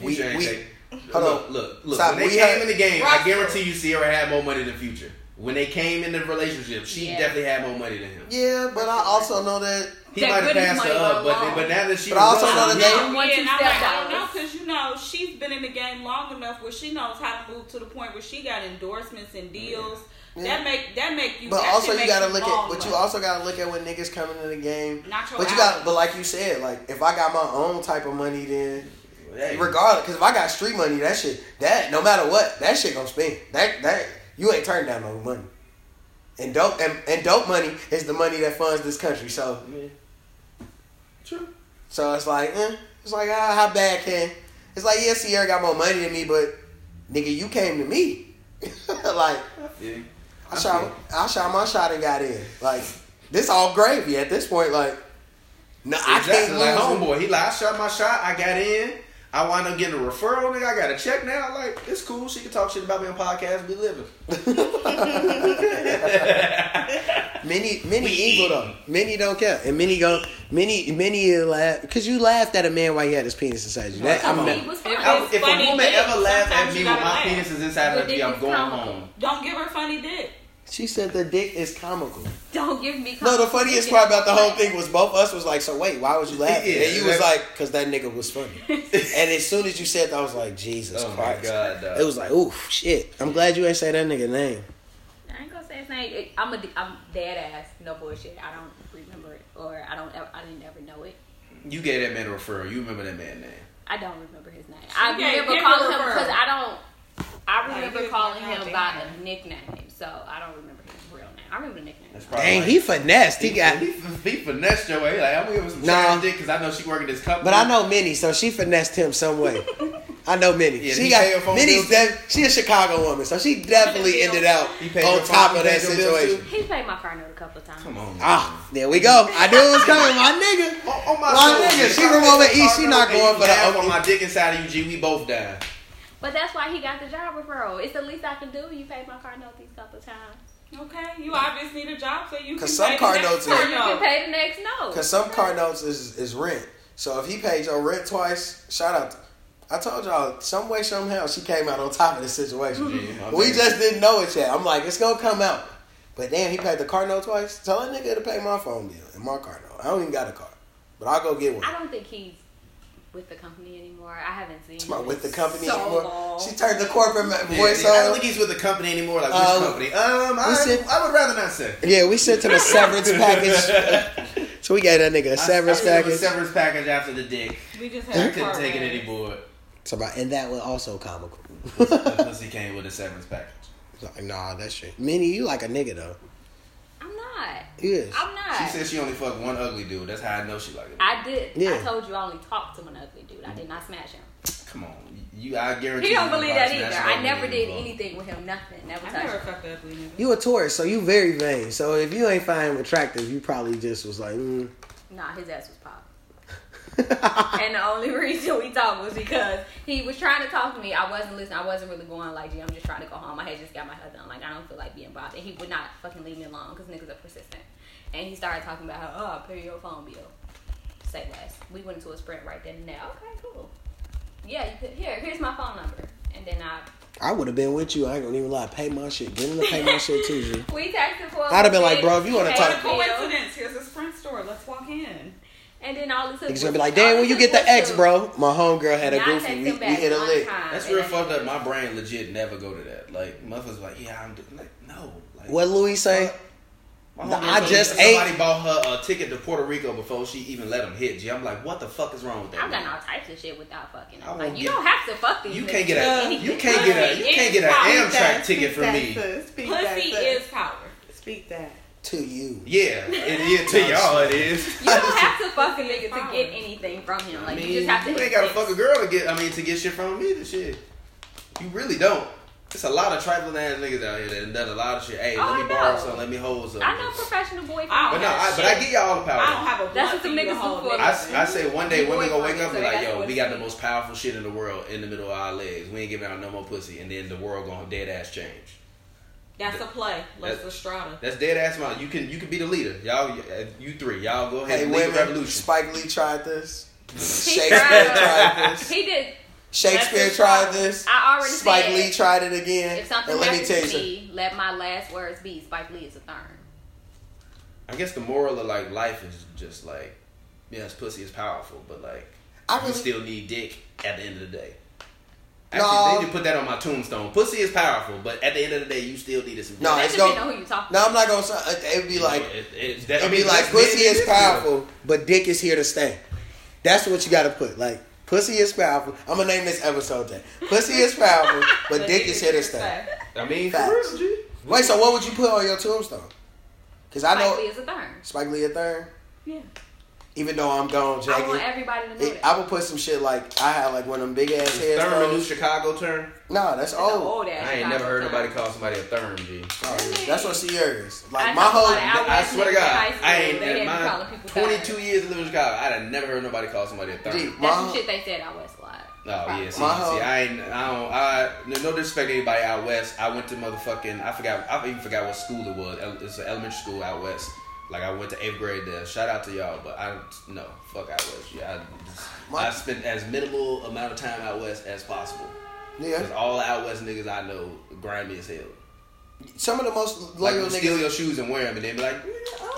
We- we- take- hold look, on. look, look. Stop. When they We came had- in the game, I guarantee you Ciara had more money in the Future. When they came in the relationship, she Yeah. definitely had more money than him. Yeah, but I also know that He That might have passed her up, but long. but now that she But I also was know gone, that he- they- One, yeah, two and I'm step like, I don't dollars. know, because, you know, she's been in the game long enough where she knows how to move to the point where she got endorsements and deals. Yeah. That make that make you. But also you gotta you look long at, but you also gotta look at when niggas coming in the game. Not your But you got, but like you said, like if I got my own type of money, then Hey, regardless, because if I got street money, that shit, that no matter what, that shit gonna spend. That that you ain't turning down no money. And dope and, and dope money is the money that funds this country. So yeah. True. so it's like, eh, it's like ah, how bad can? It's like yeah, Ciara got more money than me, but nigga, you came to me. (laughs) like Yeah. I shot, I shot my shot and got in. Like this all gravy at this point. Like no, I can't Like homeboy, he like I shot my shot, I got in. I wind up getting a referral, nigga. I got a check now. Like it's cool. She can talk shit about me on podcast. We living. (laughs) Many, many We evil though. Many don't care, and many go. Many, many laugh because you laughed at a man while he had his penis inside you. That, I'm He was If. I- it's if a woman dick, ever laughed at me you when my laugh. penis is inside The of me, I'm going comical. home. Don't give her funny dick. She said the dick is comical. Don't give me. No, the funniest part about the whole thing was both us was like, so wait, why was you laughing? Yeah, and you was like, because that nigga was funny. (laughs) and as soon as you said that, I was like, Jesus Oh my Christ. god, dog. It was like, oof, shit. I'm glad you ain't say that nigga name. I ain't gonna say his name. It- I'm a, I'm dead ass. No bullshit. I don't remember it, or I don't. ever- I didn't ever know it. You gave that man a referral. You remember that man's name. I don't remember his name. I gave remember him calling him because. I don't. I remember he calling him by damn." a nickname, so I don't remember his real name. I remember the nickname. That's probably Dang, like- he finessed. He got. he, he finessed your way. He like I'm gonna give him some Nah. nah. dick because I know she working this company. But I know Minnie, so she finessed him some way. (laughs) I know Minnie. Yeah, she he got pay her phone Minnie's bills? def- she a Chicago woman, so she definitely ended out on your top phone- of he that paid your bills situation. too? He paid my car note a couple of times. Come on. Ah, there we go. I knew it was coming, my nigga. (laughs) On, on my, My soul, nigga, she from over east, she not going you for the laugh okay. on my dick inside of you, G. We both die. But that's why he got the job referral. It's the least I can do. You paid my car note these couple times. Okay, you obviously need a job so you can 'Cause some pay the car next notes So is- you can pay the next note. Cause some car notes is is rent. So if he paid your rent twice, shout out. I told y'all some way somehow she came out on top of the situation. Mm-hmm. Yeah, we just didn't know it yet. I'm like, it's gonna come out. But damn, he paid the car note twice. Tell that nigga to pay my phone bill and my car note. I don't even got a car, but I'll go get one. I don't think he's with the company anymore. I haven't seen Come him with the company so anymore. long. She turned the corporate Yeah, voice yeah, I don't think he's with the company anymore. Like which Um, company? Um, I, we said- I would rather not say. Yeah, we sent him a severance (laughs) package. so we gave that nigga a severance I, I package. A severance package after the dick. We just had a couldn't car take it anymore. So about, and that was also comical. the pussy came with a severance package. Like, (laughs) nah, that shit. Minnie, you like a nigga though. I'm not. He is. I'm not. She said she only fucked one ugly dude. That's how I know she like it. I did. Yeah. I told you I only talked to one ugly dude. I did not smash him. Come on, you. I guarantee. You. He don't believe that either. I never did before. anything with him. Nothing. Never I touched never him. fucked ugly nigga. You a tourist, so you very vain. So if you ain't find him attractive, you probably just was like, mm. Nah, his ass was pop. (laughs) and the only reason we talked was because he was trying to talk to me. I wasn't listening. I wasn't really going like, gee, I'm just trying to go home. I had just got my hair done. Like, I don't feel like being bothered. And he would not fucking leave me alone because niggas are persistent. And he started talking about how, oh, I'll pay your phone bill. Say less. We went into a sprint right then and there. Okay, cool. Yeah, you could, here, here's my phone number. And then I, I would have been with you. I ain't gonna even lie. Pay my shit. Get him to pay my shit too, G. (laughs) we texted for a I'd have been like, bro, if you wanna He talk- paid the bill. Coincidence. Here's a Sprint store. Let's walk in. And then all it took Niggas was- gonna be like, all damn, when you get the was X, bro. My homegirl had a goofy. We, we hit a lick. time, That's real fucked up. My brain legit never go to that. Like motherfuckers like, yeah, I'm doing like no. Like, What Louis say? My Nah, I told me just somebody ate- bought her a ticket to Puerto Rico before she even let him hit. G, I'm like, what the fuck is wrong with that? I've done all types of shit without fucking. I them. won't Like you get- don't have to fuck these. You can't get a anything. you can't get a you can't get is an. Amtrak ticket from that, me. sis. Speak Pussy is power. Speak that. To you. Yeah, it is to y'all. It is. You don't have to fuck a nigga to get anything from him. I Like mean, you just have to. you ain't gotta fuck a girl to get. I mean, to get shit from me. The shit. You really don't. It's a lot of trifling ass niggas out here that done done a lot of shit. Hey, Oh, let me borrow know. something. Let me hold something. I know professional boyfriends. But no, I, but I shit. get y'all all the power. I don't have a That's what the niggas hold do for it. I, I say one day You women gonna wake up so and be like, yo, we got the most powerful shit in the world in the middle of our legs. We ain't giving out no more pussy, and then the world gonna dead ass change. That's a play. Les That- Estrada. That's dead ass mouth. You can you can be the leader. Y'all, uh, you three, y'all go ahead Hey, and lead the revolution. Spike Lee tried this. Shakespeare tried. tried this. (laughs) He did. Shakespeare tried this. I already Spike said. Lee tried it again. If something and let me tell you to something. me, let my last words be Spike Lee is a thorn. I guess the moral of like life is just like, yes, pussy is powerful, but like I you still need dick at the end of the day. No. They need to put that on my tombstone. Pussy is powerful, but at the end of the day, you still need some. No, it's depends gonna- on who you talking. no, I'm not gonna. say- It would be You like know, it, it, that, it'd mean, be like pussy is this powerful, but dick is here to stay. That's what you got to put. Like pussy is powerful. I'm gonna name this episode that. Pussy is powerful, (laughs) but dick is here to stay. I mean, for Facts. real, G. Wait, so what would you put on your tombstone? Because I Spike know Lee is a thorn. Spike Lee a third. Yeah. Even though I'm gone, I want everybody to know It, that. I would put some shit like I had like one of them big ass Is Thurman a new. Chicago term? Nah, that's That's old. an old ass I ain't Chicago never heard term. nobody call somebody a Thurman, G. Oh, yeah. That's what Ciara is. Like I my whole. about it out I swear to God, I ain't they in my people 22 thorns. years of living in Chicago. I done never heard nobody call somebody a Thurman. Gee, That's my, some shit they said out west a lot. Oh yeah, see, My see, whole- I ain't, I don't, I no, no disrespect to anybody out west. I went to motherfucking, I forgot, I even forgot what school it was. El- It's an elementary school out west. Like I went to eighth grade there. Shout out to y'all, but I no fuck out west. Yeah, I, My- I spent as minimal amount of time out west as possible. yeah. Cause all out west niggas I know grimy as hell. Some of the most Like loyal would steal your shoes and wear them, and they be like, "Mm, I don't know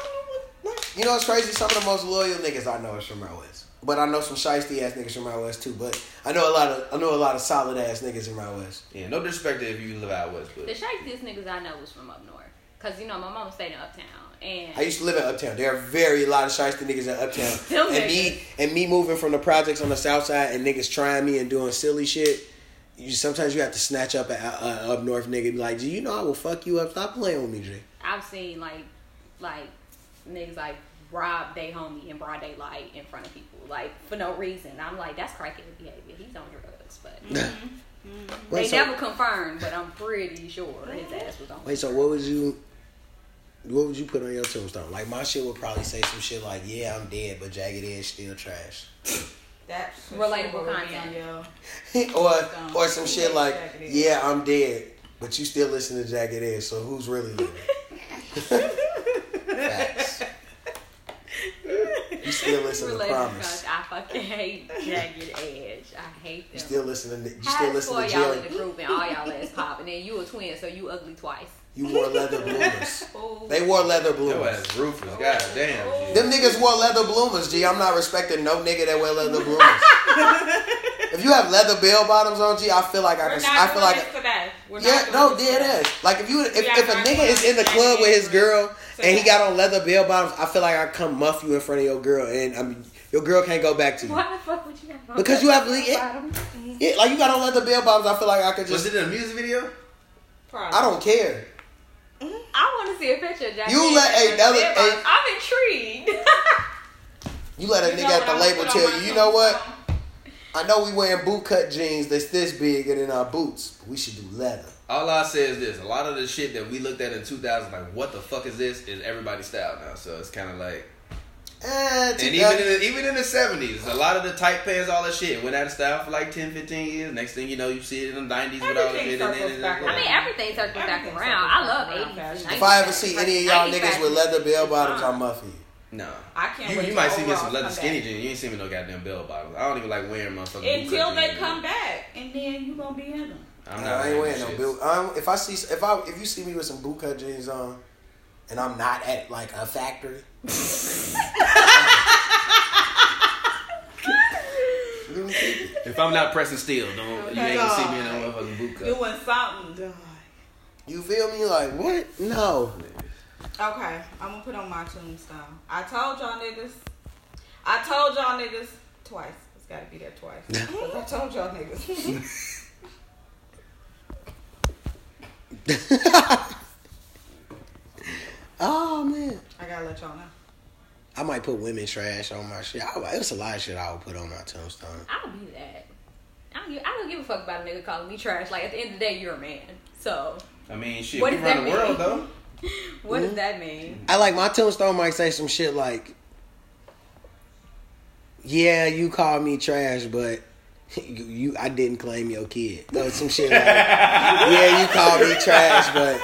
what- what." You know what's crazy? Some of the most loyal niggas I know is from out west. But I know some shiesty ass niggas from out west too. But I know a lot of I know a lot of solid ass niggas from out west. Yeah, no disrespect if you live out west, but The but shakestiest niggas I know was from up north. Cause you know my mom stayed in uptown and I used to live in Uptown. There are very a lot of shiesty niggas in Uptown. (laughs) Them and me and me moving from the projects on the south side and niggas trying me and doing silly shit. You sometimes you have to snatch up an uh, up north nigga and be like, do you know I will fuck you up. Stop playing with me, G." I've seen like like niggas like rob they homie in broad daylight in front of people like for no reason. I'm like that's crackhead behavior. He's on drugs, but (laughs) Wait, they so, never confirmed. But I'm pretty sure his ass was on. wait, so what was you? What would you put on your tombstone? Like my shit would probably say some shit like, "Yeah, I'm dead, but jagged edge still trash." That's Relatable sure would be content. on your- (laughs) or or some shit like, "Yeah, I'm dead, but you still listen to jagged edge. So who's really living?" (laughs) Facts. You still listen to Promise. because I fucking hate jagged edge. I hate them. You still listen to you still had listen four to y'all in the group and all y'all ass pop, and then you a twin, so you ugly twice. You wore leather bloomers. (laughs) Oh. They wore leather your bloomers. ass ruthless. God damn. Oh. G. Them niggas wore leather bloomers, G. I'm not respecting no nigga that wear leather bloomers. (laughs) if you have leather bell bottoms on, G, I feel like I We're can. not I feel like. this today. We're Yeah, not no, doing this dead ass. Like if you if, We if a nigga is in the club with his jagged girl and he got on leather bell bottoms, I feel like I come muff you in front of your girl, and I mean your girl can't go back to you. Why the fuck would you have Because you have leather le- bottoms? Yeah, like you got on leather bell bottoms, I feel like I could just. Was it in a music video? Probably. I don't care. I want to see a picture of Jack. You let- hey, that was- hey. I'm intrigued. (laughs) You let a You nigga at the I label tell you, you know what? I know we wearing boot cut jeans that's this big and in our boots, but we should do leather. All I say is this: a lot of the shit that we looked at in 2000, like what the fuck is this, is everybody's style now. So it's kind of like Eh, And even in the, even in the seventies, a lot of the tight pants, all that shit went out of style for like 10, 15 years. Next thing you know, you see it in the nineties with all that Everything shit. And circles then, back I mean, everything circles back around. circles I love 80s. fashion. and if I ever see any of y'all niggas with leather bell bottoms, I'm muffy. no. I can't You, wait you might see me in some leather skinny jeans. You ain't see me no goddamn bell bottoms. I don't even like wearing motherfucking bootcut Until they come back, and then you gonna be in them. I'm I not ain't wearing no shits. boot. Um, if I see, if I, if you see me with some bootcut jeans on, and I'm not at like a factory, you (laughs) can keep it. If I'm not pressing steel, don't you ain't gonna see me in no motherfucking boot cut. Doing something. You feel me? Like what? No. Okay, I'm gonna put on my tombstone. I told y'all niggas. I told y'all niggas twice. It's gotta be there twice. 'Cause (laughs) I told y'all niggas. (laughs) oh man. I gotta let y'all know. I might put women's trash on my shit. I, it's a lot of shit I would put on my tombstone. I don't do that. I don't, give, I don't give a fuck about a nigga calling me trash. Like at the end of the day, you're a man. So I mean, shit, What we does run that the world mean? though. (laughs) what Mm-hmm. does that mean? I like my tombstone might say some shit like, "Yeah, you called me trash, but (laughs) you, you I didn't claim your kid." Or some shit like, (laughs) "Yeah, you called me trash, but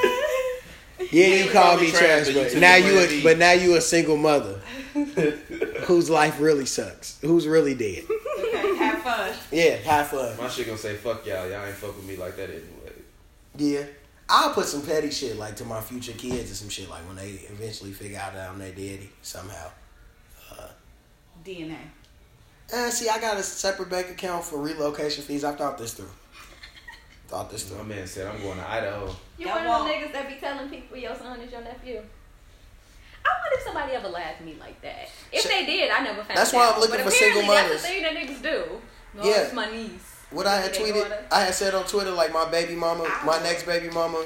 yeah, you called me trash, but you now you for a, but now you a single mother (laughs) whose life really sucks, who's really dead." (laughs) Okay, have fun. Yeah, have fun. My shit gonna say fuck y'all. Y'all ain't fuck with me like that anyway. Yeah. I'll put some petty shit like to my future kids or some shit like when they eventually figure out that I'm their daddy somehow. Uh, DNA. And uh, see, I got a separate bank account for relocation fees. I thought this through. Thought this My man said I'm going to Idaho. You That one of won't- them niggas that be telling people your son is your nephew. I wonder if somebody ever laughed at me like that. If Sh- they did, I never found That's why. I'm looking but for single apparently mothers. That's the thing that niggas do. No, Yeah. it's my niece. What I had tweeted, daughter. I had said on Twitter like my baby mama, my next baby mama,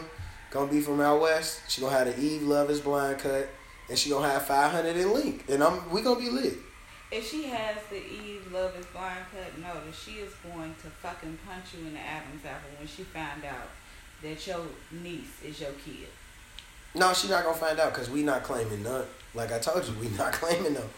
gonna be from out west. She gonna have the Eve Love is blind cut, and she gonna have 500 in link, and I'm we gonna be lit. If she has the Eve Love is Blind cut, no, that she is going to fucking punch you in the Adam's apple when she find out that your niece is your kid. No, she's not gonna find out because we not claiming none. Like I told you, we not (laughs) claiming them.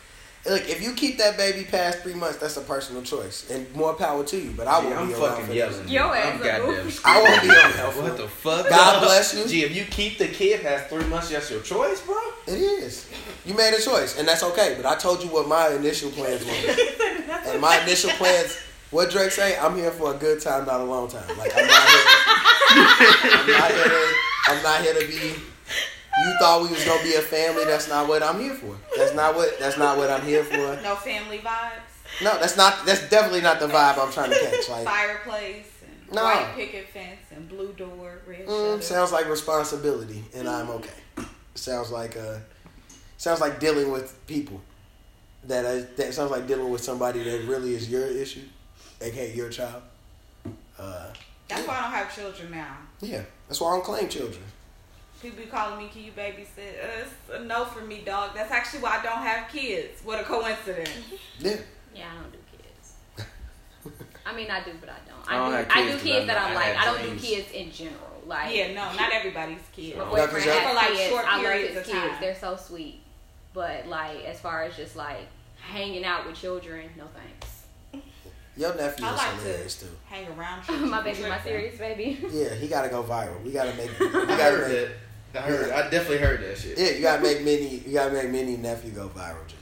Look, if you keep that baby past three months, that's a personal choice, and more power to you. But I won't I'm be around fucking for yelling. this. Your I'm ass a goddamn. I won't be on that. What the fuck? God bless you. Gee, if you keep the kid past three months, that's your choice, bro. It is. You made a choice, and that's okay. But I told you what my initial plans were. (laughs) and my initial plans, what Drake say, I'm here for a good time, not a long time. Like I'm not here. I'm not here to. I'm not here to be. You thought we was gonna be a family. That's not what I'm here for. That's not what. That's not what I'm here for. No family vibes, No, that's not. That's definitely not the vibe I'm trying to catch. Like, fireplace, and No. white picket fence, and blue door, red mm, sounds like responsibility, and I'm okay. Sounds like uh, sounds like dealing with people. That uh, that sounds like dealing with somebody that really is your issue, aka your child. Uh, That's why I don't have children now. yeah, that's why I don't claim children. People be calling me, can you babysit? Uh, it's a no for me, dog. That's actually why I don't have kids. What a coincidence. (laughs) Yeah, Yeah, I don't do kids. I mean, I do, but I don't. I don't I have do. I kids kids I'm that I'm like. I don't do kids in general. Like, Yeah, no, not everybody's kid. my Yeah, boyfriend 'cause has y'all- For, like, kids. short I love periods his of kids. time. They're so sweet. But like, as far as just like hanging out with children, no thanks. your nephew I is like to hilarious too. hang around (laughs) my baby, my serious baby. Yeah, he gotta go viral. We gotta make. (laughs) We I gotta heard make. that. I heard. I definitely heard that shit. Yeah, you gotta make mini. You gotta make mini nephew go viral. G.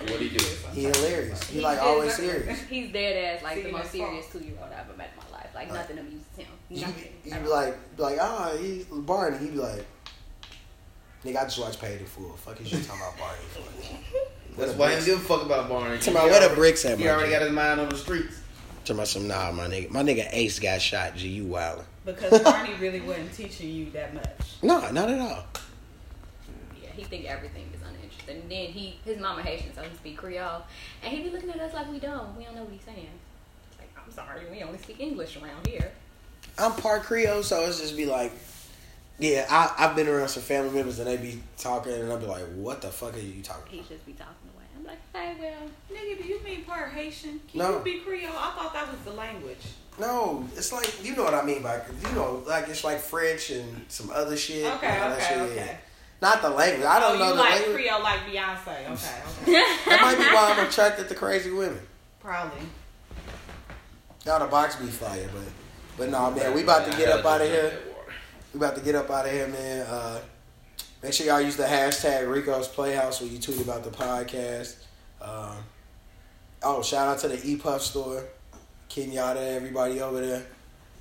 What'd he do? He hilarious. He like always serious. (laughs) He's dead as like the most serious two year old I've ever met in my life. Like Right. nothing amuses him. You, Nothing. you at be like, like, ah, he's Barney. He be like, nigga, I just watched Paid in Full. Fuck is you talking about Barney for? (laughs) That's why he don't give a fuck about Barney. Talking about where the bricks at, He already got his mind on the streets. Talking about some nah, my nigga. My nigga Ace got shot. G, you wildin'. Because Barney really wasn't teaching you that much. No, not at all. Yeah, he think everything is uninteresting. And then he, his mama Haitian, so he speak Creole, and he be looking at us like we don't. We don't know what he's saying. Like, I'm sorry, we only speak English around here. I'm part Creole, so it's just be like, yeah, I, I've been around some family members and they be talking, and I'll be like, what the fuck are you talking He about? just be talking away. I'm like, hey, well, Nigga, do you mean part Haitian? Can No. you be Creole? I thought that was the language. No, it's like you know what I mean by you know like it's like French and some other shit. Okay, and all that okay, shit, okay. Not the language. I don't oh, know you the like language. Creole like Beyonce. Okay, (laughs) okay. That might be why I'm attracted to crazy women. Probably. Y'all the box be fire, but but no man, we about to get up out of here. We about to get up out of here, man. Uh, make sure y'all use the hashtag Rico's Playhouse when you tweet about the podcast. Um, oh, shout out to the E Puff store, Kenyatta, everybody over there.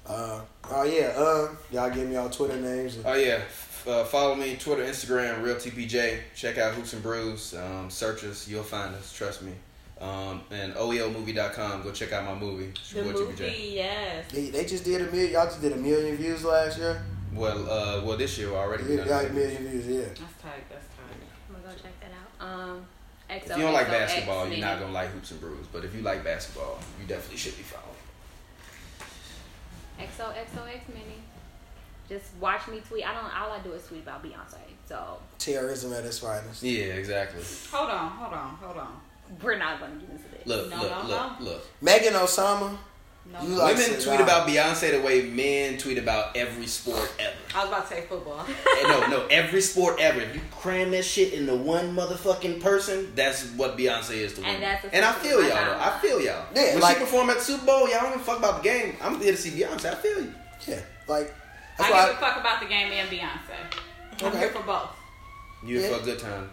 Uh, oh yeah, uh, y'all give me y'all Twitter names. Oh yeah, uh, follow me Twitter, Instagram, Reel TPJ. Check out Hoops and Brews. Um, search us, you'll find us. Trust me. Um, and OELmovie.com. Go check out my movie. It's The your boy movie, yes. They, they just did a million. Y'all just did a million views last year. Well, uh, well, this year already. Yeah, got a million views. Yeah. That's tight. That's tight. I'm gonna go check that out. Um, If you don't like XOXO basketball, you're not gonna like Hoops and Brews. But if you like basketball, you definitely should be following. XOXOX Minnie. Just watch me tweet. I don't. All I do is tweet about Beyonce. So Terrorism at its finest. Yeah, exactly. Hold on, hold on, hold on. we're not gonna get into this. Look, No, look, no, look, no. look. Megan Osama. No, You like- Women tweet down. about Beyonce the way men tweet about every sport ever. I was about to say football. Eh, no, no, every sport ever. If you cram that shit into one motherfucking person, that's what Beyonce is to And women. that's and I feel y'all. Though. I feel y'all. Yeah, when like- she perform at the Super Bowl, y'all don't even fuck about the game. I'm here to see Beyonce. I feel you. Yeah, like I that's give a why. fuck about the game and Beyonce. I'm Okay. here for both. You Yeah. for a good time,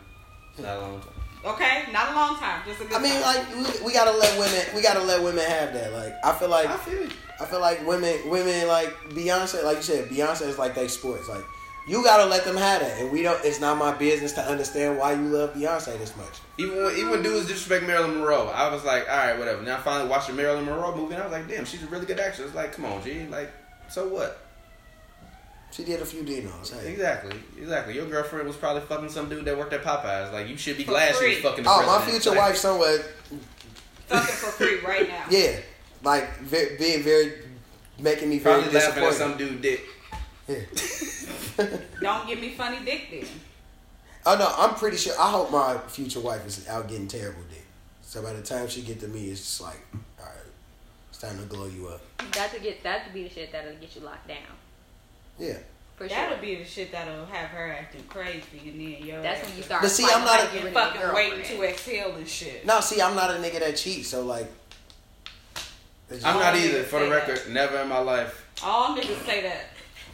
not a long time. Okay, not a long time, just a good I mean, time. like we, we gotta let women. We gotta let women have that. Like I feel like I feel you. I feel like women, women like Beyonce, like you said, Beyonce is like they sports. Like you gotta let them have that, and we don't. It's not my business to understand why you love Beyonce this much. Even when, even when dudes disrespect Marilyn Monroe, I was like, all right, whatever. Now I finally watched the Marilyn Monroe movie, and I was like, damn, she's a really good actress. Like, come on, G. Like, so what? She did a few dinos. Hey. Exactly, exactly. Your girlfriend was probably fucking some dude that worked at Popeyes. Like, you should be For glad she free. was fucking. The Oh, my future Like, wife somewhere. Fucking for free right now. (laughs) Yeah, like ve- being very, making me very Probably laughing at some dude dick. Yeah. (laughs) Don't give me funny dick then. oh no, I'm pretty sure. I hope my future wife is out getting terrible dick. So by the time she get to me, it's just like, all right, it's time to glow you up. That to get that to be the shit that'll get you locked down. Yeah. For That'll sure. be the shit that'll have her acting crazy and then yo. That's when you start. But see, I'm not like a- you and with your fucking waiting girlfriend. to exhale and shit. No, see, I'm not a nigga that cheats. So like, I'm not either. For the record, that. never in my life. All niggas say that.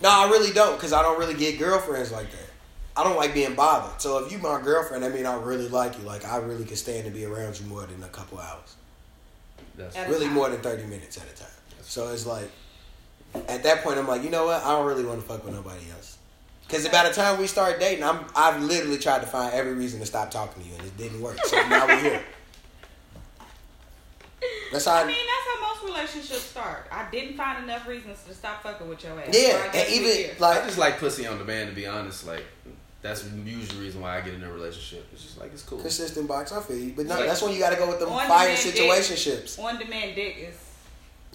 No, I really don't, cause I don't really get girlfriends like that. I don't like being bothered. So if you my girlfriend, that mean I really like you. Like I really could stand to be around you more than a couple hours. That's Really more than thirty minutes at a time. So it's like, at that point, I'm like, you know what? I don't really want to fuck with nobody else. Cause by the time we start dating, I'm I've literally tried to find every reason to stop talking to you, and it didn't work. So now we're here. That's how. I mean, that's how most relationships start. I didn't find enough reasons to stop fucking with your ass. yeah, So I guess and even like I just like pussy on demand. To be honest, like that's usually the reason why I get in a relationship. It's just like it's cool. consistent box. I feel you, but no, Like, that's when you got to go with the fire demand dick. situationships. on demand dick is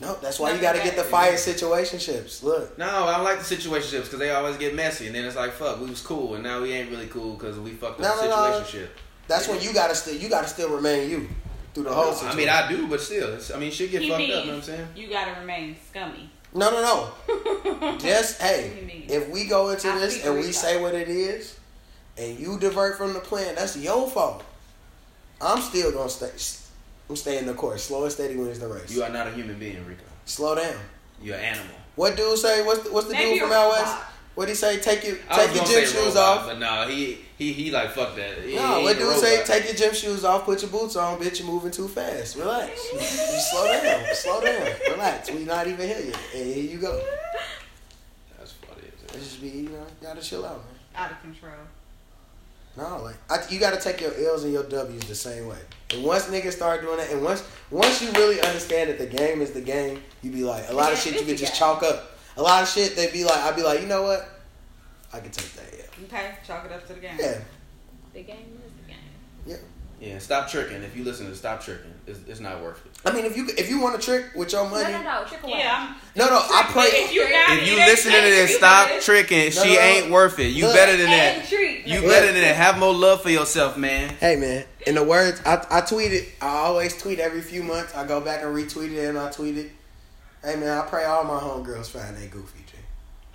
No, that's why you got to get the bad. fire situationships. Look, No, I don't like the situationships because they always get messy, and then it's like, fuck, we was cool, and now we ain't really cool because we fucked up No, the no, no. situationship. that's when you got to still you got to still remain you through the whole No, I mean, I do, but still, it's, I mean, shit get he fucked means up. You know what I'm saying? you gotta remain scummy. no, no, no. (laughs) Just hey, do you mean? if we go into I this and we say what it is, and you divert from the plan, that's your fault. I'm still gonna stay. I'm staying the course. Slow and steady wins the race. You are not a human being, Rico. Slow down. You're an animal. What dude say? What's the, what's the Maybe dude from a out robot. west? What he say? Take your I take your gym shoes robot, off. but no, he he he like fuck that. He, No, he what ain't a dude say? Take your gym shoes off, put your boots on, bitch. You're moving too fast. Relax. You, you slow down. Slow down. Relax. We not even here yet. And here you go. That's funny. It just be you know gotta chill out, man. Out of control. No, like I, you gotta take your L's and your W's the same way. And once niggas start doing that, and once once you really understand that the game is the game, you be like a lot of shit you it's could just chalk up. A lot of shit they be like, I'd be like, you know what? I can take that. Yeah. Okay, chalk it up to the game. Yeah. The game is the game. Yeah, stop tricking. If you listen to stop tricking, it's, it's not worth it. I mean, if you if you want to trick with your money, No, no, no. Trick away. Yeah, I'm, no, no, I pray. if you got If you it ain't- listening to this, stop got tricking. No, she no. ain't worth it. You Look. better than that. treat. You nigga. better than that. Have more love for yourself, man. Hey man, in the words I I tweeted, I always tweet every few months. I go back and retweet it and I tweet it. Hey man, I pray all my homegirls find they goofy.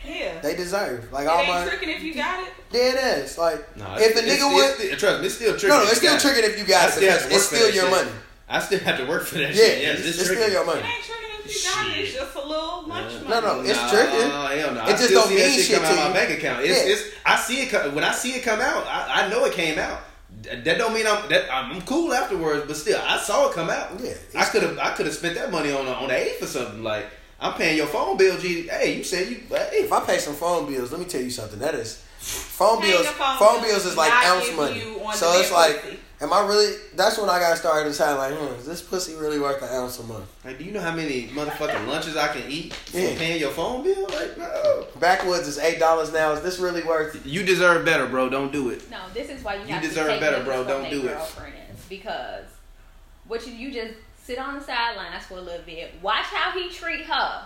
G. Yeah. They deserve. Like It all ain't my tricking if you got it. Yeah, it is. Like No, if the it's- nigga it's, would it's, trust me, it's still tricky. no, no, it's still tricking if you got it because it's work still your shit. money. I still have to work for that Yeah, shit. Yes, it's, it's, it's still your money. It money. ain't tricking if you got it. It's just a little lunch money. No, no, it's Nah, tricking. Hell no. It I just don't see that mean shit shit come out to my bank account. It's, Yeah. it's I see it come, when I see it come out. I, I know it came out. That don't mean I'm that I'm cool afterwards, but still, I saw it come out. Yeah, I could have I could have spent that money on a, on the eighth or something. Like I'm paying your phone bill, G. Hey, you said you. Hey, If I pay some phone bills, let me tell you something. That is phone Paying bills. phone Phone bills bills is like ounce money. So it's like, pussy. am I really? That's when I got started deciding like, hmm, is this pussy really worth an ounce a month? like, do you know how many motherfucking lunches I can eat for Yeah. paying your phone bill? Like, no. Backwoods is eight dollars now. Is this really worth? You deserve better, bro. Don't do it. No, this is why you, You deserve to take better, bro. Don't do it. because what you you just sit on the sidelines for a little bit, watch how he treat her,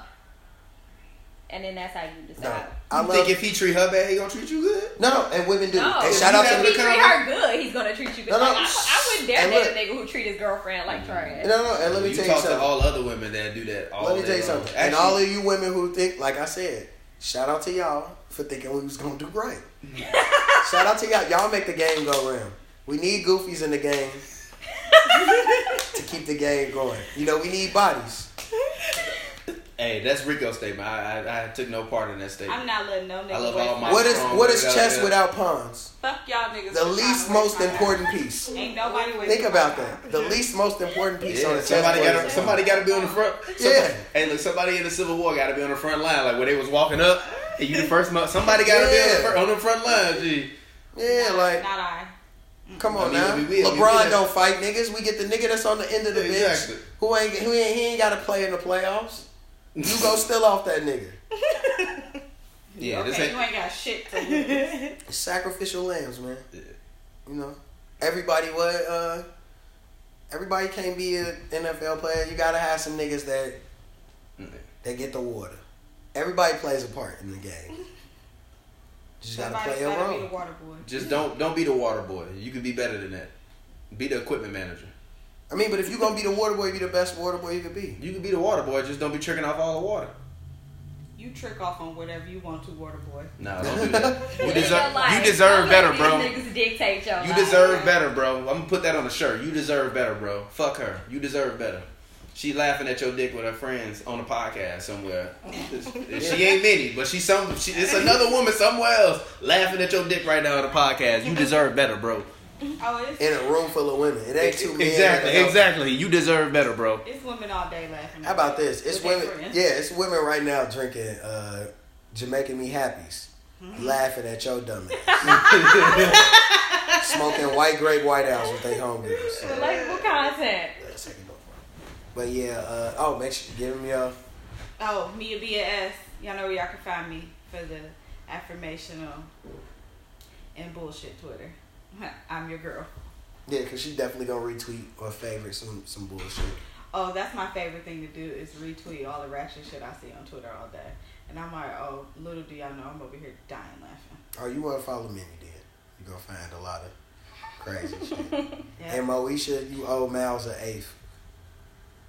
and then that's how you No, decide. I You love. think if he treat her bad, he gonna treat you good? no, no, and women do. No, and if shout out have to if the he treat her good, he's gonna treat you good. No, no, Like, I, I wouldn't dare date a nigga who treat his girlfriend like trash. no, no, and let me tell you tell you talk to something. all other women that do that. All Let me tell you long. something. and all of you women who think, like I said, shout out to y'all for thinking we was gonna do right. (laughs) shout out to y'all. Y'all make the game go round. We need goofies in the game to keep the game going. You know, we need bodies. Hey, that's Rico's statement. I, I, I took no part in that statement. I'm not letting no nigga I love all my- my What is time. what is chess that. without pawns? Fuck y'all niggas. The least most important piece. (laughs) Ain't nobody wasting Think about that. The least most important piece on the chess somebody board. got is- somebody got to be on the front. Yeah. Hey, look, somebody in the Civil War got to be on the front line, like when they was walking up. And you the first. mo- Somebody got to be on the, Yeah. fir- on the front line. G. Yeah, Not- like not I. come I on mean, now. we will. We do LeBron that. don't fight niggas. We get the nigga that's on the end of the Exactly. bench who ain't who ain't he ain't got to play in the playoffs. You go (laughs) still off that nigga. (laughs) Yeah, this okay, ain't. you ain't got shit to lose. (laughs) Sacrificial lambs, man. Yeah. You know, everybody what uh, everybody can't be an NFL player. You gotta have some niggas that that get the water. Everybody plays a part in the game. Just gotta play a gotta be the water boy. Just don't don't be the water boy. You could be better than that. Be the equipment manager. I mean, but if you're gonna be the water boy, be the best water boy you could be. You could be the water boy. Just don't be tricking off all the water. You trick off on whatever you want to, water boy. No, don't do that. (laughs) You deserve. You deserve Don't better, bro. Niggas dictate your You life. deserve better, bro. I'm gonna put that on the shirt. You deserve better, bro. Fuck her. You deserve better. She laughing at your dick with her friends on a podcast somewhere. (laughs) she ain't many, but she some. She, it's another woman somewhere else laughing at your dick right now on a podcast. You deserve better, bro. Oh, it's, In a room full of women, it ain't two men. Exactly, exactly. You deserve better, bro. it's women all day laughing. How about this? It's women. Yeah, it's women right now drinking uh, Jamaican me happies, Mm-hmm. laughing at your dumb ass, (laughs) smoking white grape white house with their homegirls. Relatable content. Yeah, second door. But yeah, uh, oh, make sure you give them your. Oh, Mia BS. Y'all know where y'all can find me for the affirmational and bullshit Twitter. (laughs) I'm your girl. Yeah, cause she definitely gonna retweet or favorite some some bullshit. Oh, that's my favorite thing to do is retweet all the ratchet shit I see on Twitter all day. And I'm like, oh, little do y'all know I'm over here dying laughing. Oh, you wanna follow Minnie then? You gonna find a lot of crazy (laughs) shit. Yeah. And Moesha, you owe Miles an eighth.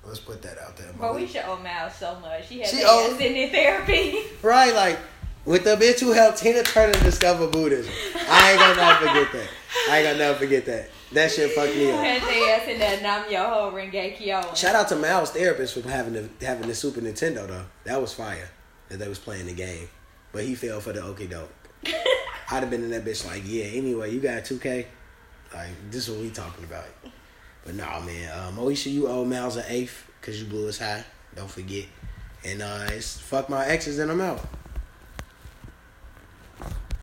Let's put that out there. Bro, we should owe Mal so much. She had She sitting in (laughs) therapy. Right, like with the bitch who helped Tina Turner discover Buddhism. I ain't gonna never forget that. I ain't gonna never forget that. That shit fucked me up. had their ass in that Nam Myoho Renge Kyo. Shout out to Mal's therapist for having the having the Super Nintendo though. That was fire. That they was playing the game, but he fell for the okie doke. (laughs) I'd have been in that bitch like, yeah. Anyway, you got two K. Like this is what we talking about. But nah, man. Uh, Moesha, you owe Miles an eighth because you blew us high. Don't forget. And uh, it's fuck my exes and I'm out.